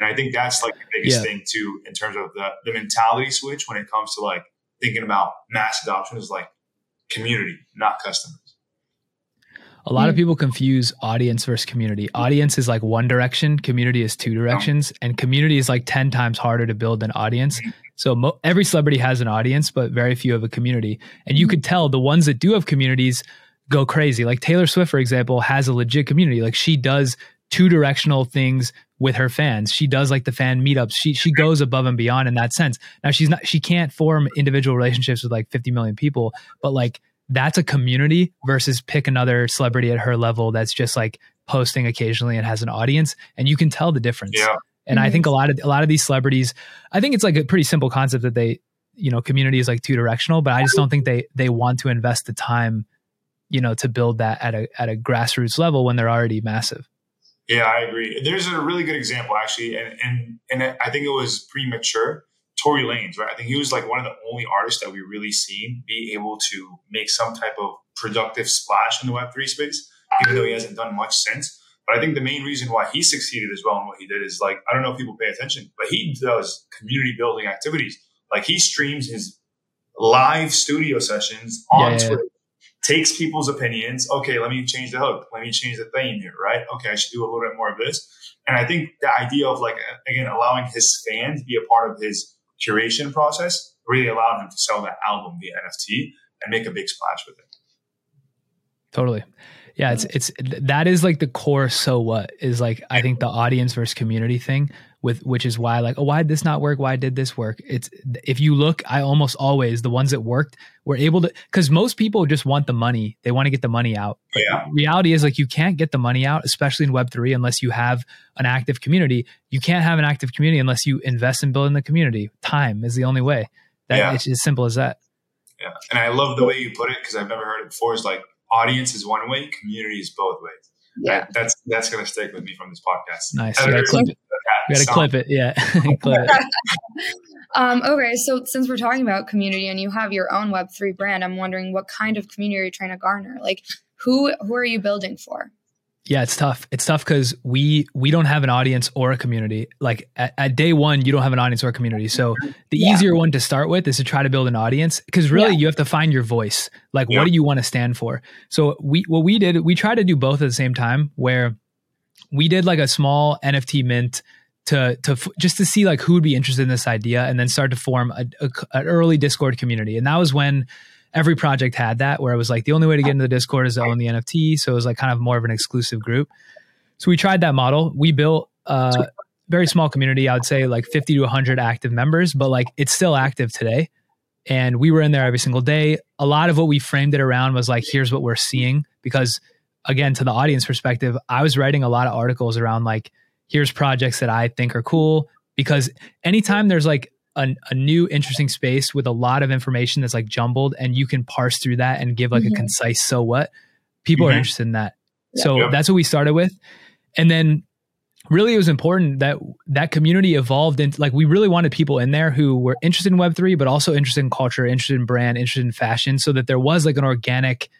And I think that's like the biggest Yeah. thing too, in terms of the, the mentality switch when it comes to like thinking about mass adoption is like community, not customers. A lot of Mm. people confuse audience versus community. Audience is like one direction, community is two directions, and community is like 10 times harder to build than audience. So mo- every celebrity has an audience, but very few have a community. And you could tell the ones that do have communities go crazy. Like Taylor Swift, for example, has a legit community. Like she does two directional things with her fans. She does like the fan meetups. She she goes above and beyond in that sense. Now she's not she can't form individual relationships with like 50 million people, but like that's a community versus pick another celebrity at her level that's just like posting occasionally and has an audience and you can tell the difference. Yeah. And I Mhm. think a lot of a lot of these celebrities, I think it's like a pretty simple concept that they, you know, community is like two directional, but I just don't think they they want to invest the time, you know, to build that at a at a grassroots level when they're already massive. Yeah, I agree. There's a really good example actually, and and and I think it was premature. Tory Lanez, right? I think he was like one of the only artists that we really seen be able to make some type of productive splash in the Web three space, even though he hasn't done much since. But I think the main reason why he succeeded as well in what he did is like I don't know if people pay attention, but he does community building activities. Like he streams his live studio sessions on Yeah. Twitter, takes people's opinions. Okay, let me change the hook. Let me change the theme here, right? Okay, I should do a little bit more of this. And I think the idea of like again allowing his fans to be a part of his curation process really allowed him to sell that album via NFT and make a big splash with it. Totally. Yeah, it's it's that is like the core so what is like I think the audience versus community thing with which is why like oh why did this not work why did this work it's if you look I almost always the ones that worked were able to cuz most people just want the money they want to get the money out but Yeah. reality is like you can't get the money out especially in web3 unless you have an active community you can't have an active community unless you invest in building the community time is the only way that Yeah. it's as simple as that Yeah. And I love the way you put it because I've never heard it before. Is like audience is one way, community is both ways. Yeah. That's that's gonna stick with me from this podcast. nice you gotta Editors, clip gotta stop. clip it yeah clip it Um, okay, so since we're talking about community and you have your own Web3 brand, I'm wondering what kind of community are you trying to garner? Like who who are you building for? Yeah, it's tough. It's tough because we we don't have an audience or a community. Like at, at day one, you don't have an audience or a community. So the Yeah. easier one to start with is to try to build an audience because really Yeah. you have to find your voice. Like, Yeah. what do you want to stand for? So we what we did, we tried to do both at the same time. Where we did like a small NFT mint to to f- just to see like who would be interested in this idea, and then start to form a, a- an early Discord community. And that was when every project had that where it was like the only way to get into the Discord is to own the NFT. So it was like kind of more of an exclusive group. So we tried that model. We built a very small community. I would say like 50 to 100 active members, but like it's still active today. And we were in there every single day. A lot of what we framed it around was like, here's what we're seeing. Because again, to the audience perspective, I was writing a lot of articles around like, here's projects that I think are cool. Because anytime there's like a, a, new interesting space with a lot of information that's like jumbled and you can parse through that and give like mm-hmm. a concise so what people mm-hmm. are interested in that yeah, so that's what we started with and then really it was important that that community evolved into like we really wanted people in there who were interested in web3 but also interested in culture interested in brand interested in fashion so that there was like an organic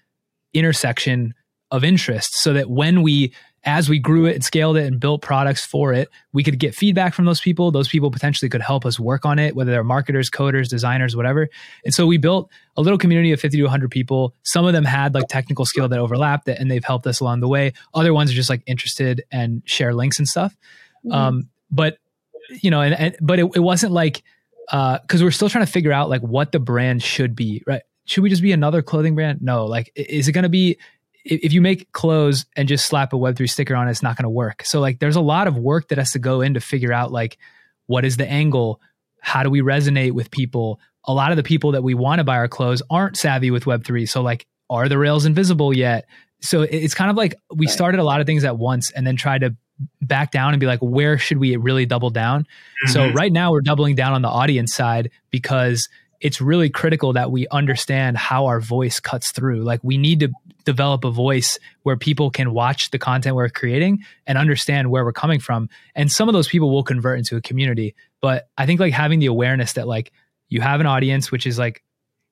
intersection of interest so that when we as we grew it and scaled it and built products for it, we could get feedback from those people. Those people potentially could help us work on it, whether they're marketers, coders, designers, whatever. And so we built a little community of 50 to 100 people. Some of them had like technical skill that overlapped it and they've helped us along the way. Other ones are just like interested and share links and stuff. Mm-hmm. Um, but, you know, and, and but it, it wasn't like, uh, cause we're still trying to figure out like what the brand should be, right? Should we just be another clothing brand? No, like, is it going to be, if you make clothes and just slap a web3 sticker on it, it's not going to work. So like there's a lot of work that has to go in to figure out like what is the angle? How do we resonate with people? A lot of the people that we want to buy our clothes aren't savvy with web3. So like are the rails invisible yet? So it's kind of like we started a lot of things at once and then tried to back down and be like where should we really double down? Mm-hmm. So right now we're doubling down on the audience side because it's really critical that we understand how our voice cuts through. Like we need to develop a voice where people can watch the content we're creating and understand where we're coming from. And some of those people will convert into a community. But I think like having the awareness that like you have an audience which is like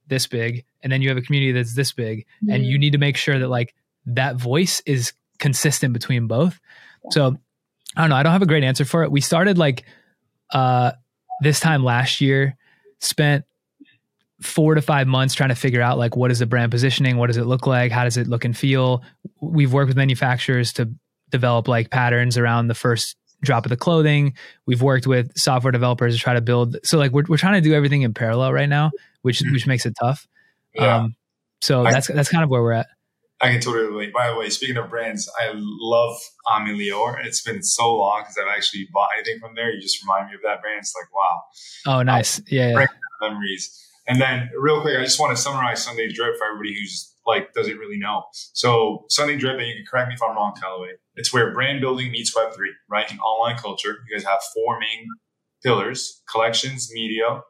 this big, and then you have a community that's this big, mm-hmm. and you need to make sure that like that voice is consistent between both. Yeah. So I don't know. I don't have a great answer for it. We started like uh this time last year, spent four to five months trying to figure out like what is the brand positioning what does it look like how does it look and feel we've worked with manufacturers to develop like patterns around the first drop of the clothing we've worked with software developers to try to build so like we're, we're trying to do everything in parallel right now which mm-hmm. which makes it tough yeah. um so I, that's that's kind of where we're at I can totally relate. By the way, speaking of brands, I love Aimé Leon Dore. It's been so long because I've actually bought anything from there. You just remind me of that brand. It's like, wow. Oh, nice. Yeah. yeah. Memories. And then, real quick, I just want to summarize Sunday Drip for everybody who's like doesn't really know. So, Sunday Drip, and you can correct me if I'm wrong, Kallaway. It's where brand building meets Web three, right? In online culture, you guys have four main pillars: collections, media,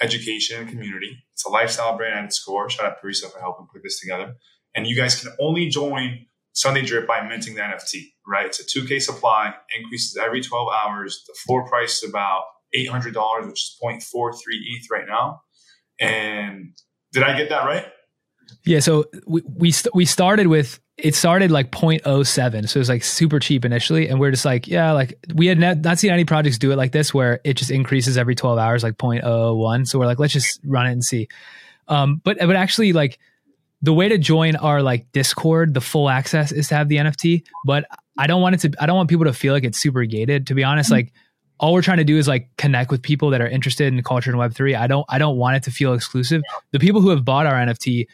education, and community. It's a lifestyle brand at its core. Shout out to Parisa for helping put this together. And you guys can only join Sunday Drip by minting the NFT, right? It's a 2K supply, increases every 12 hours. The floor price is about $800, which is 0.43 ETH right now. And did I get that right? Yeah. So we we st- we started with it started like 0.07 so it was like super cheap initially and we're just like yeah like we had not, not seen any projects do it like this where it just increases every 12 hours like 0.01 so we're like let's just run it and see um but but actually like the way to join our like discord the full access is to have the nft but i don't want it to i don't want people to feel like it's super gated to be honest mm-hmm. like all we're trying to do is like connect with people that are interested in culture and web3 i don't i don't want it to feel exclusive. The people who have bought our nft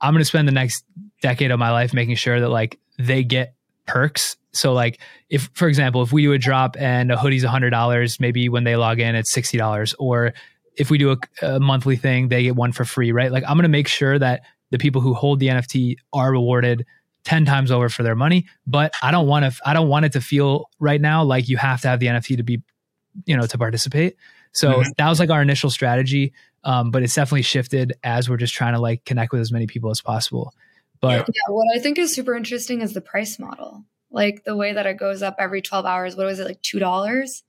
i'm going to spend the next decade of my life making sure that like they get perks. So like if for example if we do a drop and a hoodie's $100 maybe when they log in it's $60 or if we do a, a monthly thing they get one for free right? Like i'm going to make sure that the people who hold the nft are rewarded 10 times over for their money. But i don't want to i don't want it to feel right now like you have to have the nft to be you know to participate. So mm-hmm. that was like our initial strategy um, but it's definitely shifted as we're just trying to like connect with as many people as possible. But yeah. What i think is super interesting is the price model. Like the way that it goes up every 12 hours what was it like two dollars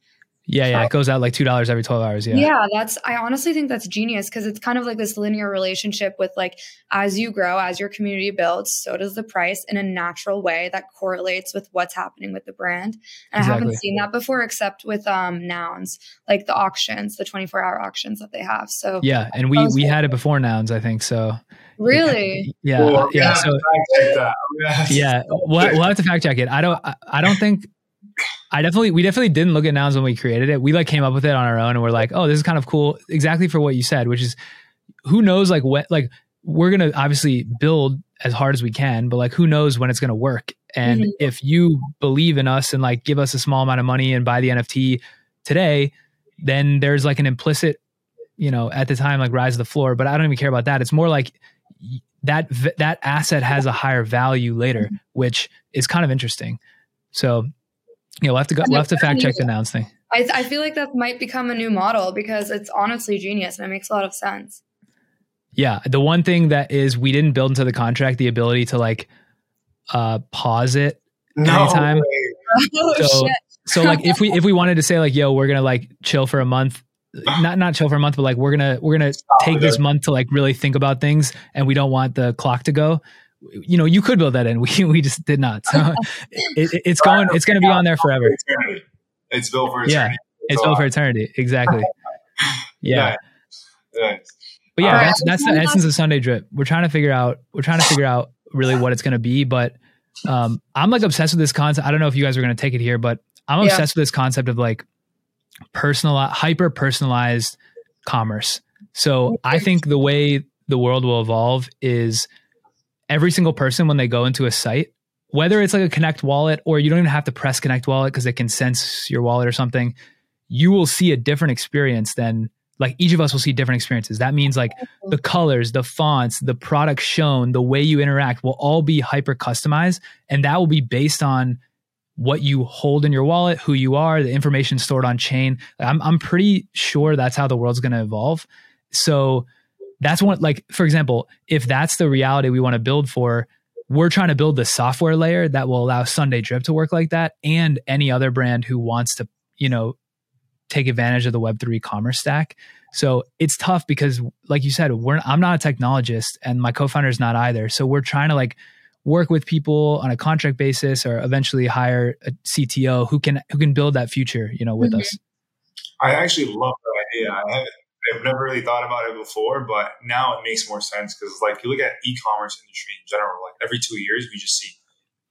yeah, yeah, it goes out like two dollars every twelve hours. Yeah, yeah, that's. I honestly think that's genius because it's kind of like this linear relationship with like as you grow, as your community builds, so does the price in a natural way that correlates with what's happening with the brand. And exactly. I haven't seen that before, except with um nouns like the auctions, the twenty four hour auctions that they have. So yeah, and we we had it before nouns, I think. So really, yeah, yeah. yeah so yeah, we'll, we'll have to fact check it. I don't. I, I don't think I definitely, we definitely didn't look at nouns when we created it. We like came up with it on our own and we're like, oh, this is kind of cool. Exactly for what you said, which is who knows like what, like we're going to obviously build as hard as we can, but like who knows when it's going to work. And mm-hmm. if you believe in us and like give us a small amount of money and buy the NFT today, then there's like an implicit, you know, at the time like rise of the floor, but I don't even care about that. It's more like that that asset has a higher value later, mm-hmm. which is kind of interesting. So, you know, we'll have to go, we'll have to fact check the nouns thing. I, I feel like that might become a new model because it's honestly genius and it makes a lot of sense. Yeah. The one thing that is we didn't build into the contract the ability to like uh pause it no anytime. Oh, so, shit. so like if we if we wanted to say like, yo, we're gonna like chill for a month, not not chill for a month, but like we're gonna we're gonna take this month to like really think about things and we don't want the clock to go. You know, you could build that in. We we just did not. So it, it's going it's gonna be on there forever. It's built for eternity. Yeah, it's built for eternity. Exactly. Yeah. yeah. But yeah, that's that's the essence of Sunday drip. We're trying to figure out we're trying to figure out really what it's going to be, but um, I'm like obsessed with this concept. I don't know if you guys are going to take it here, but I'm obsessed yeah. with this concept of like personal, hyper personalized commerce. So I think the way the world will evolve is every single person when they go into a site, whether it's like a Connect wallet or you don't even have to press Connect wallet because it can sense your wallet or something, you will see a different experience than like each of us will see different experiences. That means like the colors, the fonts, the product shown, the way you interact will all be hyper customized. And that will be based on what you hold in your wallet, who you are, the information stored on chain. I'm, I'm pretty sure that's how the world's going to evolve. So that's one, like, for example, if that's the reality we want to build for, we're trying to build the software layer that will allow Sunday Drip to work like that and any other brand who wants to, you know, take advantage of the Web3 commerce stack. So it's tough because, like you said, we're, I'm not a technologist and my co founder is not either. So we're trying to like work with people on a contract basis or eventually hire a CTO who can who can build that future, you know, with mm-hmm. us. I actually love that idea. I haven't I've never really thought about it before, but now it makes more sense because like you look at e-commerce industry in general, like every two years we just see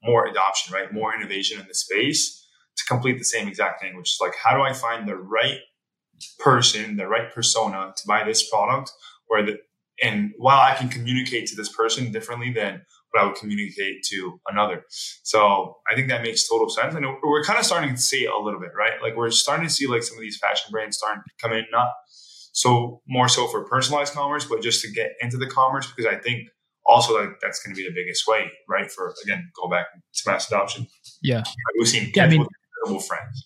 more adoption, right? More innovation in the space to complete the same exact thing, which is like, how do I find the right person, the right persona to buy this product where the, and while I can communicate to this person differently than what I would communicate to another. So I think that makes total sense. And we're kind of starting to see a little bit, right? Like we're starting to see like some of these fashion brands starting to come in, not so more so for personalized commerce, but just to get into the commerce because I think also like that's going to be the biggest way, right? For again, go back to mass adoption. Yeah, like we've seen yeah, I mean, friends.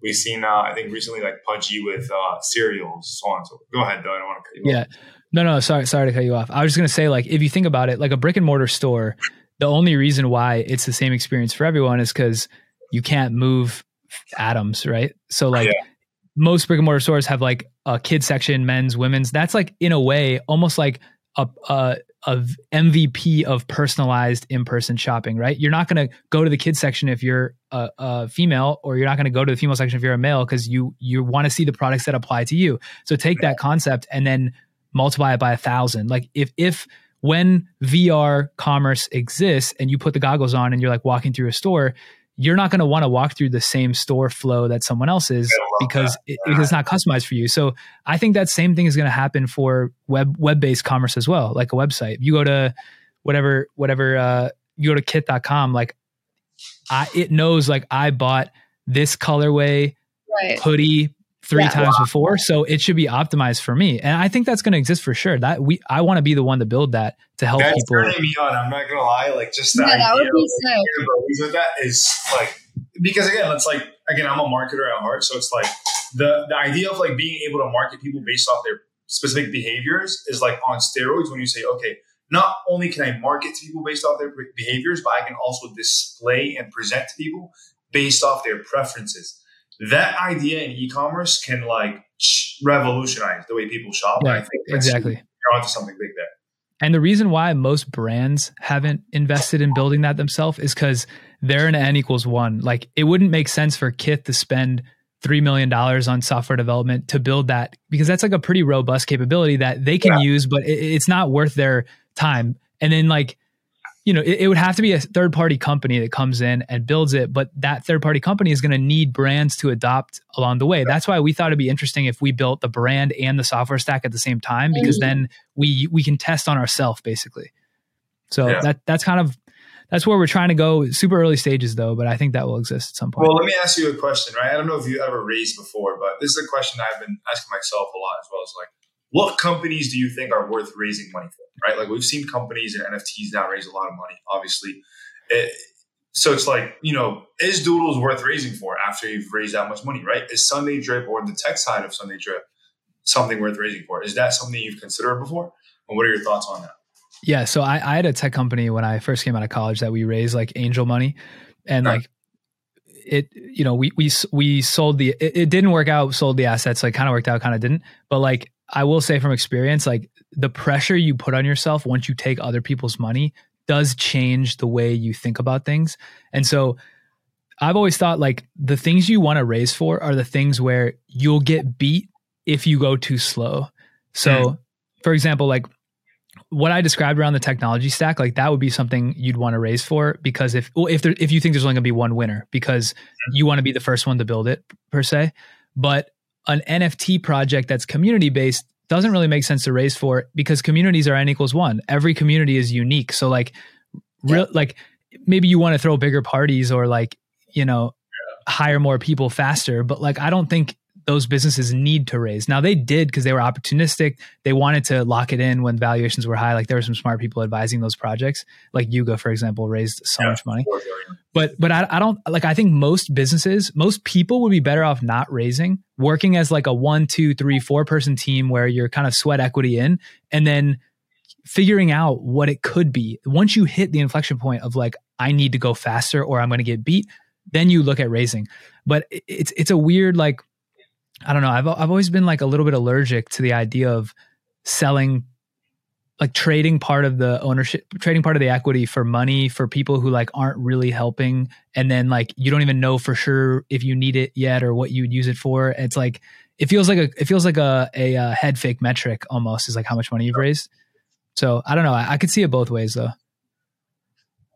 We've seen, uh, I think, recently like Pudgy with uh, cereals, so on and so. Forth. Go ahead, though. I don't want to cut you yeah. off. No, no, sorry, sorry to cut you off. I was just gonna say, like, if you think about it, like a brick and mortar store, the only reason why it's the same experience for everyone is because you can't move atoms, right? So, like, yeah. most brick and mortar stores have like Uh, a kid section, men's, women's. That's like in a way almost like a, a of MVP of personalized in-person shopping, right? You're not going to go to the kids section if you're a, a female, or you're not going to go to the female section if you're a male, because you you want to see the products that apply to you. So take that concept and then multiply it by a thousand. Like if if when VR commerce exists and you put the goggles on and you're like walking through a store, you're not going to want to walk through the same store flow that someone else is because it, it's not customized for you. So I think that same thing is going to happen for web web based commerce as well, like a website. You go to whatever whatever uh, you go to kith.com, like I it knows like I bought this colorway right. hoodie three yeah, times wow. before so it should be optimized for me and i think that's going to exist for sure that we i want to be the one to build that to help that's people turning me on i'm not gonna lie like just that, yeah, that would be sick. that is like because again it's like again i'm a marketer at heart so it's like the the idea of like being able to market people based off their specific behaviors is like on steroids when you say okay not only can i market to people based off their behaviors but i can also display and present to people based off their preferences that idea in e-commerce can like revolutionize the way people shop. Yeah, I think exactly. You're onto something big there. And the reason why most brands haven't invested in building that themselves is because they're an n equals one. Like it wouldn't make sense for Kith to spend three million dollars on software development to build that because that's like a pretty robust capability that they can yeah. use, but it, it's not worth their time. And then like you know, it, it, would have to be a third party company that comes in and builds it, but that third party company is going to need brands to adopt along the way. That's why we thought it'd be interesting if we built the brand and the software stack at the same time, because mm-hmm. then we we can test on ourselves basically. So yeah. that that's kind of that's where we're trying to go. Super early stages though, but I think that will exist at some point. Well, let me ask you a question, right? I don't know if you ever raised before, but this is a question I've been asking myself a lot as well. Is like, what companies do you think are worth raising money for? Right? Like we've seen companies and NFTs now raise a lot of money, obviously. It, so it's like, you know, is Doodles worth raising for after you've raised that much money, right? Is Sunday Drip or the tech side of Sunday Drip something worth raising for? Is that something you've considered before? And what are your thoughts on that? Yeah. So I, I had a tech company when I first came out of college that we raised like angel money and right. like it you know we we we sold the it, it, didn't work out sold the assets like kind of worked out kind of didn't but like I will say from experience, like the pressure you put on yourself once you take other people's money does change the way you think about things. And so I've always thought like the things you want to raise for are the things where you'll get beat if you go too slow. So, mm. for example, like what I described around the technology stack, like that would be something you'd want to raise for because if well, if there, if you think there's only going to be one winner because you want to be the first one to build it per se, but an NFT project that's community based doesn't really make sense to raise for because communities are n equals one. Every community is unique. So like, yeah. real like maybe you want to throw bigger parties or like you know hire more people faster, but like I don't think those businesses need to raise. Now they did because they were opportunistic. They wanted to lock it in when valuations were high. Like there were some smart people advising those projects. Like Yuga, for example, raised so yeah, much money. But but I, I don't like. I think most businesses, most people would be better off not raising, working as like a one, two, three, four person team where you're kind of sweat equity in, and then figuring out what it could be. Once you hit the inflection point of like I need to go faster or I'm going to get beat, then you look at raising. But it's it's a weird like I don't know. I've I've always been like a little bit allergic to the idea of selling like trading part of the ownership trading part of the equity for money for people who like aren't really helping. And then like you don't even know for sure if you need it yet or what you'd use it for. It's like it feels like a it feels like a a, a uh, head fake metric almost is like how much money you've raised. So i don't know. I, I could see it both ways though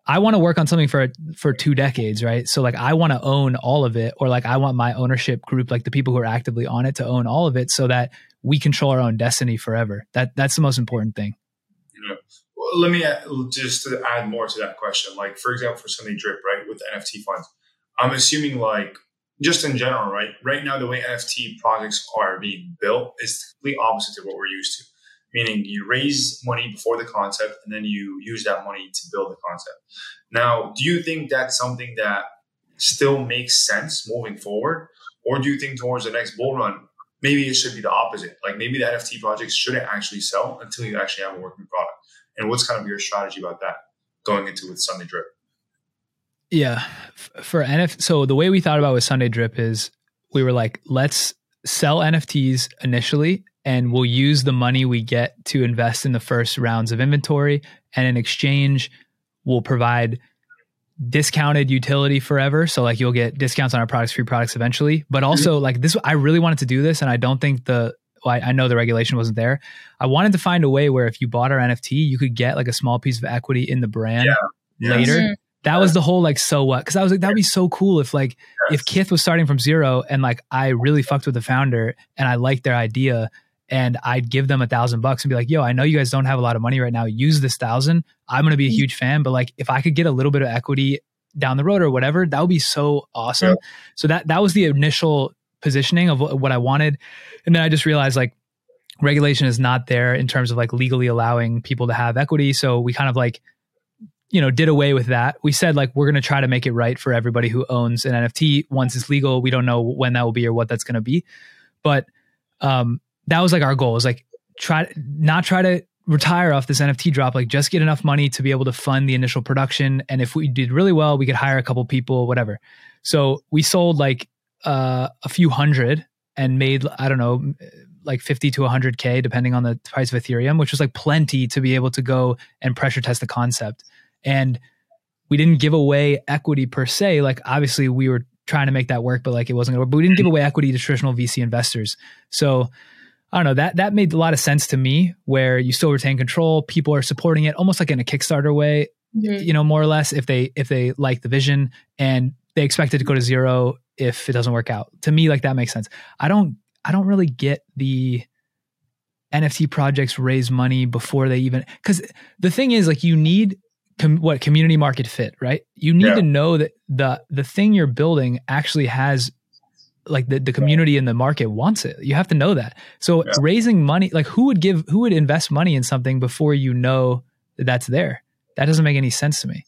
I want to work on something for for two decades, right? So like I want to own all of it, or like I want my ownership group, like the people who are actively on it, to own all of it, so that we control our own destiny forever. That that's the most important thing. Yeah. Well, let me add, just add more to that question. Like for example, for Sunday Drip, right, with NFT funds, I'm assuming like just in general, right? Right now, the way NFT projects are being built is completely opposite to what we're used to meaning you raise money before the concept and then you use that money to build the concept. Now, do you think that's something that still makes sense moving forward? Or do you think towards the next bull run, maybe it should be the opposite? Like maybe the NFT projects shouldn't actually sell until you actually have a working product. And what's kind of your strategy about that going into with Sunday Drip? Yeah. For NFT, so the way we thought about with Sunday Drip is we were like, let's sell NFTs initially and we'll use the money we get to invest in the first rounds of inventory and in exchange we'll provide discounted utility forever so like you'll get discounts on our products free products eventually but mm-hmm. also mm-hmm. like this i really wanted to do this and i don't think the well, I, I, know the regulation wasn't there i wanted to find a way where if you bought our nft you could get like a small piece of equity in the brand yeah. later mm-hmm. that was the whole like so what because i was like that would be so cool if like yes. if kith was starting from zero and like i really fucked with the founder and i liked their idea and I'd give them a thousand bucks and be like, yo, I know you guys don't have a lot of money right now. Use this thousand. I'm going to be a mm-hmm. huge fan, but like if I could get a little bit of equity down the road or whatever, that would be so awesome. Yeah. So that, that was the initial positioning of what I wanted. And then I just realized like regulation is not there in terms of like legally allowing people to have equity. So we kind of like, you know, did away with that. We said like we're going to try to make it right for everybody who owns an NFT once it's legal. We don't know when that will be or what that's going to be. But um that was like our goal was like try not try to retire off this NFT drop, like just get enough money to be able to fund the initial production. And if we did really well, we could hire a couple people, whatever. So we sold like uh, a few hundred and made, I don't know, like 50 to 100K, depending on the price of Ethereum, which was like plenty to be able to go and pressure test the concept. And we didn't give away equity per se. Like obviously we were trying to make that work, but like it wasn't going to work. But we didn't give away equity to traditional VC investors. So I don't know that that made a lot of sense to me where you still retain control people are supporting it almost like in a kickstarter way mm-hmm. you know, more or less if they if they like the vision and they expect it to go to zero if it doesn't work out. To me, like that makes sense. I don't I don't really get the NFT projects raise money before they even because the thing is like you need com, what community market fit, right? You need yeah. to know that the the thing you're building actually has like the, the community in the market wants it. You have to know that. So yeah. raising money, like who would give, who would invest money in something before you know that that's there? That doesn't make any sense to me.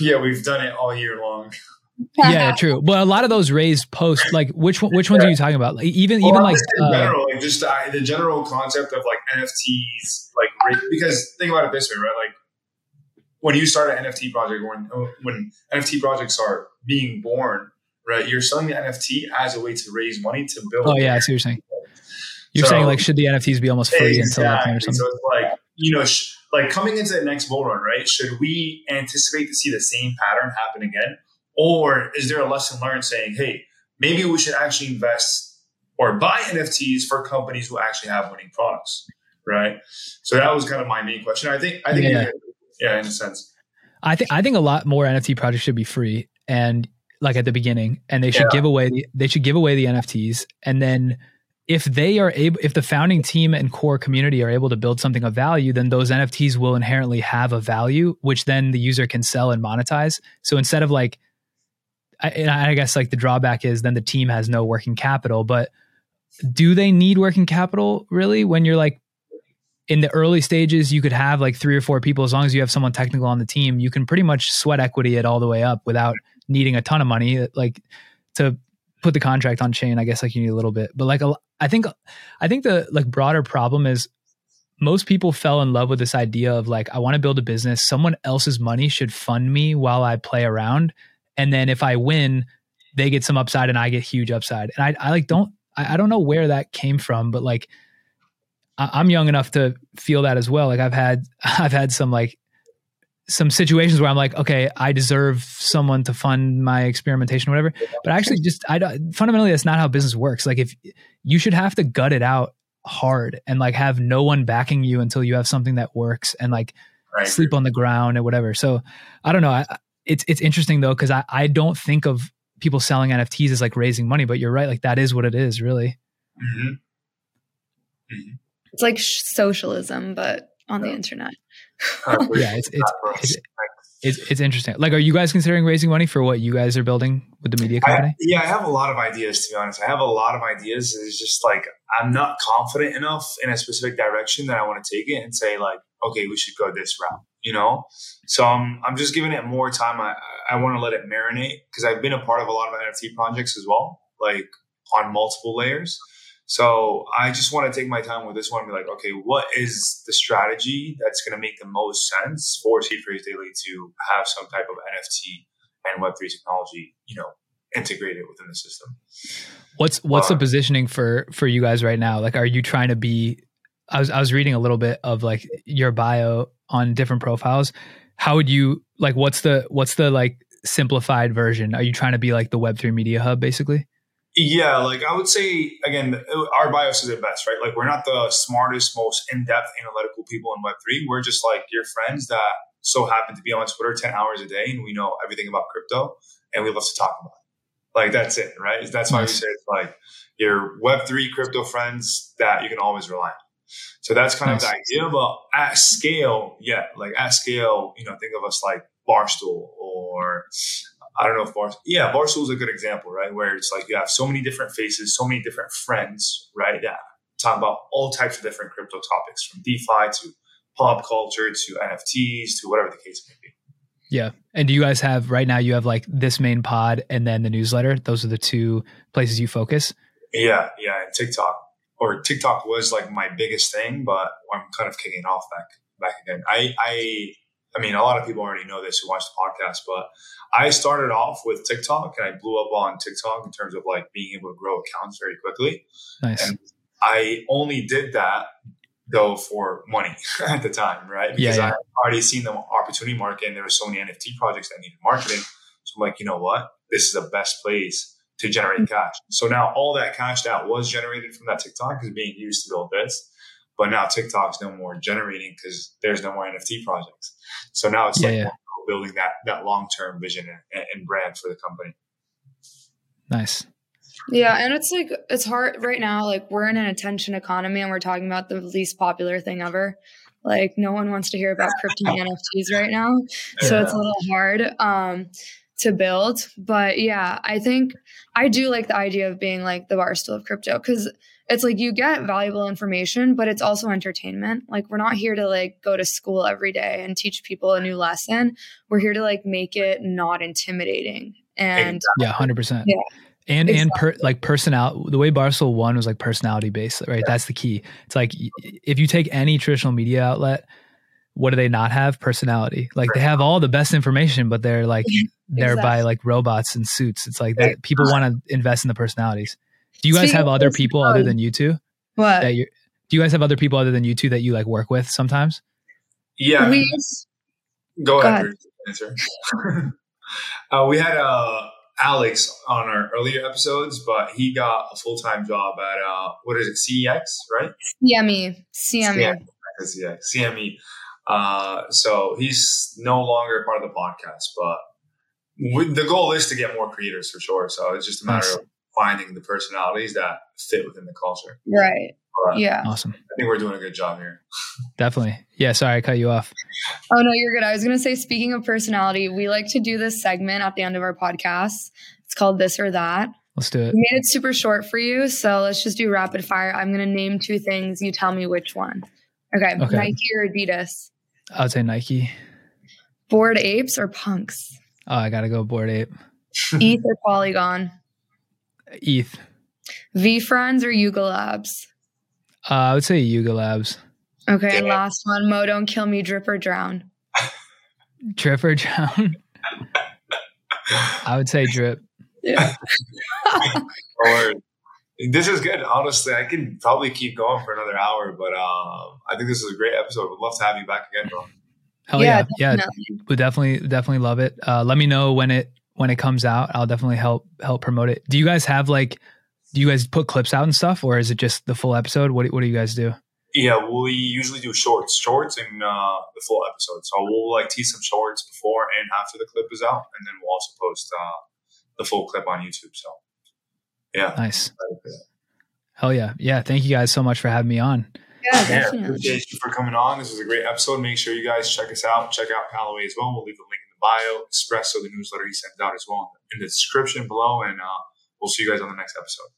Yeah, we've done it all year long. yeah, true. But a lot of those raised posts, like which which ones yeah. are you talking about? Like, even well, even like uh, general, like just uh, the general concept of like NFTs, like because think about it this way, right? Like when you start an NFT project, when when NFT projects are being born, right? You're selling the NFT as a way to raise money to build. Oh yeah, I see what you're saying. You're so, saying like should the NFTs be almost free exactly. until that point or something? So it's like you know, sh- like coming into the next bull run, right? Should we anticipate to see the same pattern happen again, or is there a lesson learned saying, hey, maybe we should actually invest or buy NFTs for companies who actually have winning products, right? So that was kind of my main question. I think, I think, yeah, yeah in a sense. I think I think a lot more NFT projects should be free, and like at the beginning and they should yeah. give away the, they should give away the NFTs and then if they are able if the founding team and core community are able to build something of value then those NFTs will inherently have a value which then the user can sell and monetize. So instead of like I, I guess like the drawback is then the team has no working capital but do they need working capital really? When you're like in the early stages you could have like three or four people. As long as you have someone technical on the team you can pretty much sweat equity it all the way up without needing a ton of money uh, like to put the contract on chain i guess like you need a little bit. But like a, I think i think the like broader problem is most people fell in love with this idea of like i want to build a business. Someone else's money should fund me while i play around. And then if i win they get some upside and i get huge upside. And i, I like don't I, I don't know where that came from but like I, i'm young enough to feel that as well. Like i've had i've had some like some situations where I'm like, okay, I deserve someone to fund my experimentation or whatever. But actually, just I don't, fundamentally that's not how business works. Like if you should have to gut it out hard and like have no one backing you until you have something that works and like right. sleep on the ground or whatever. So I don't know. I, it's it's interesting though because I I don't think of people selling NFTs as like raising money, but you're right. Like that is what it is, really. Mm-hmm. Mm-hmm. It's like socialism, but on the internet. Yeah, it's it's, it's it's, it's interesting. Like, are you guys considering raising money for what you guys are building with the media company? I, yeah, I have a lot of ideas. To be honest, I have a lot of ideas. It's just like I'm not confident enough in a specific direction that I want to take it and say like, okay, we should go this route. You know, so I'm I'm just giving it more time. I I want to let it marinate because I've been a part of a lot of NFT projects as well, like on multiple layers. So I just want to take my time with this one and be like, okay, what is the strategy that's going to make the most sense for Seedphrase Daily to have some type of NFT and Web3 technology, you know, integrated within the system? What's what's uh, the positioning for for you guys right now? Like, are you trying to be? I was I was reading a little bit of like your bio on different profiles. How would you like? What's the what's the like simplified version? Are you trying to be like the Web three media hub, basically? Yeah, like I would say again, our bios is the best, right? Like we're not the smartest, most in-depth analytical people in Web three. We're just like your friends that so happen to be on Twitter ten hours a day, and we know everything about crypto, and we love to talk about it. Like that's it, right? That's why we say it's like your Web three crypto friends that you can always rely on. So that's kind nice. of the idea. But at scale, yeah, like at scale, you know, think of us like Barstool or I don't know if Bar, yeah, Barstool is a good example, right? Where it's like you have so many different faces, so many different friends, right? Yeah, talk about all types of different crypto topics, from DeFi to pop culture to NFTs to whatever the case may be. Yeah, and do you guys have right now? You have like this main pod and then the newsletter. Those are the two places you focus. Yeah, yeah, and TikTok or TikTok was like my biggest thing, but I'm kind of kicking off back back again. I I I mean, a lot of people already know this who watch the podcast, but I started off with TikTok and I blew up on TikTok in terms of like being able to grow accounts very quickly. Nice. And I only did that though for money at the time, right? Because yeah, yeah. I already seen the opportunity market and there were so many NFT projects that needed marketing. So I'm like, you know what? This is the best place to generate cash. So now all that cash that was generated from that TikTok is being used to build this. But now TikTok's no more generating because there's no more NFT projects. So now it's yeah, like yeah. building that that long term vision and, and brand for the company. Nice. Yeah, and it's like it's hard right now. Like we're in an attention economy, and we're talking about the least popular thing ever. Like no one wants to hear about crypto NFTs right now, so Yeah. it's a little hard um, to build. But yeah, I think I do like the idea of being like the barstool of crypto because it's like you get valuable information, but it's also entertainment. Like we're not here to like go to school every day and teach people a new lesson. We're here to like make it not intimidating and Yeah, hundred percent. Yeah. And and per, like personality, the way Barstool one was like personality based, right? That's the key. It's like if you take any traditional media outlet, what do they not have? Personality. Like they have all the best information, but they're like they're by like robots and suits. It's like that people want to invest in the personalities. Do you guys Speaking have other people other than you two what that you? Do you guys have other people other than you two that you like work with sometimes? Yeah, we go Go ahead. ahead. Answer. uh, we had uh, Alex on our earlier episodes, but he got a full time job at uh, what is it, CEX, right? CME, CME. That's CEX, CME. Uh, so he's no longer part of the podcast, but we, the goal is to get more creators for sure. So it's just a matter Nice. of finding the personalities that fit within the culture. Right. But Yeah. Awesome. I think we're doing a good job here. Definitely. Yeah. Sorry, I cut you off. Oh no, you're good. I was gonna say, speaking of personality, we like to do this segment at the end of our podcast. It's called this or that. Let's do it. We made it super short for you, so let's just do rapid fire. I'm gonna name two things. You tell me which one. Okay. Okay. Nike or Adidas? I would say Nike. Bored apes or punks? Oh, I gotta go Bored ape. ETH or Polygon? ETH. VeeFriends or Yuga Labs? Uh, I would say Yuga Labs. Okay, and Yeah. last one. Moe, don't kill me, drip or drown. Drip or drown? I would say drip. Yeah. or this is good. Honestly, I can probably keep going for another hour, but um, I think this is a great episode. Would love to have you back again, bro. Hell yeah, yeah, definitely. would definitely definitely love it. Uh, let me know when it when it comes out. I'll definitely help help promote it. Do you guys have like? Do you guys put clips out and stuff, or is it just the full episode? What do- What do you guys do? Yeah, we usually do shorts, shorts, and uh, the full episode. So we'll like tease some shorts before and after the clip is out, and then we'll also post uh, the full clip on YouTube. So yeah, Nice. Hell yeah, yeah. Thank you guys so much for having me on. Yeah, Yeah, appreciate you for coming on. This was a great episode. Make sure you guys check us out. Check out Kallaway as well. We'll leave the link in the bio. Espresso, the newsletter he sends out as well, in the description below. And uh, we'll see you guys on the next episode.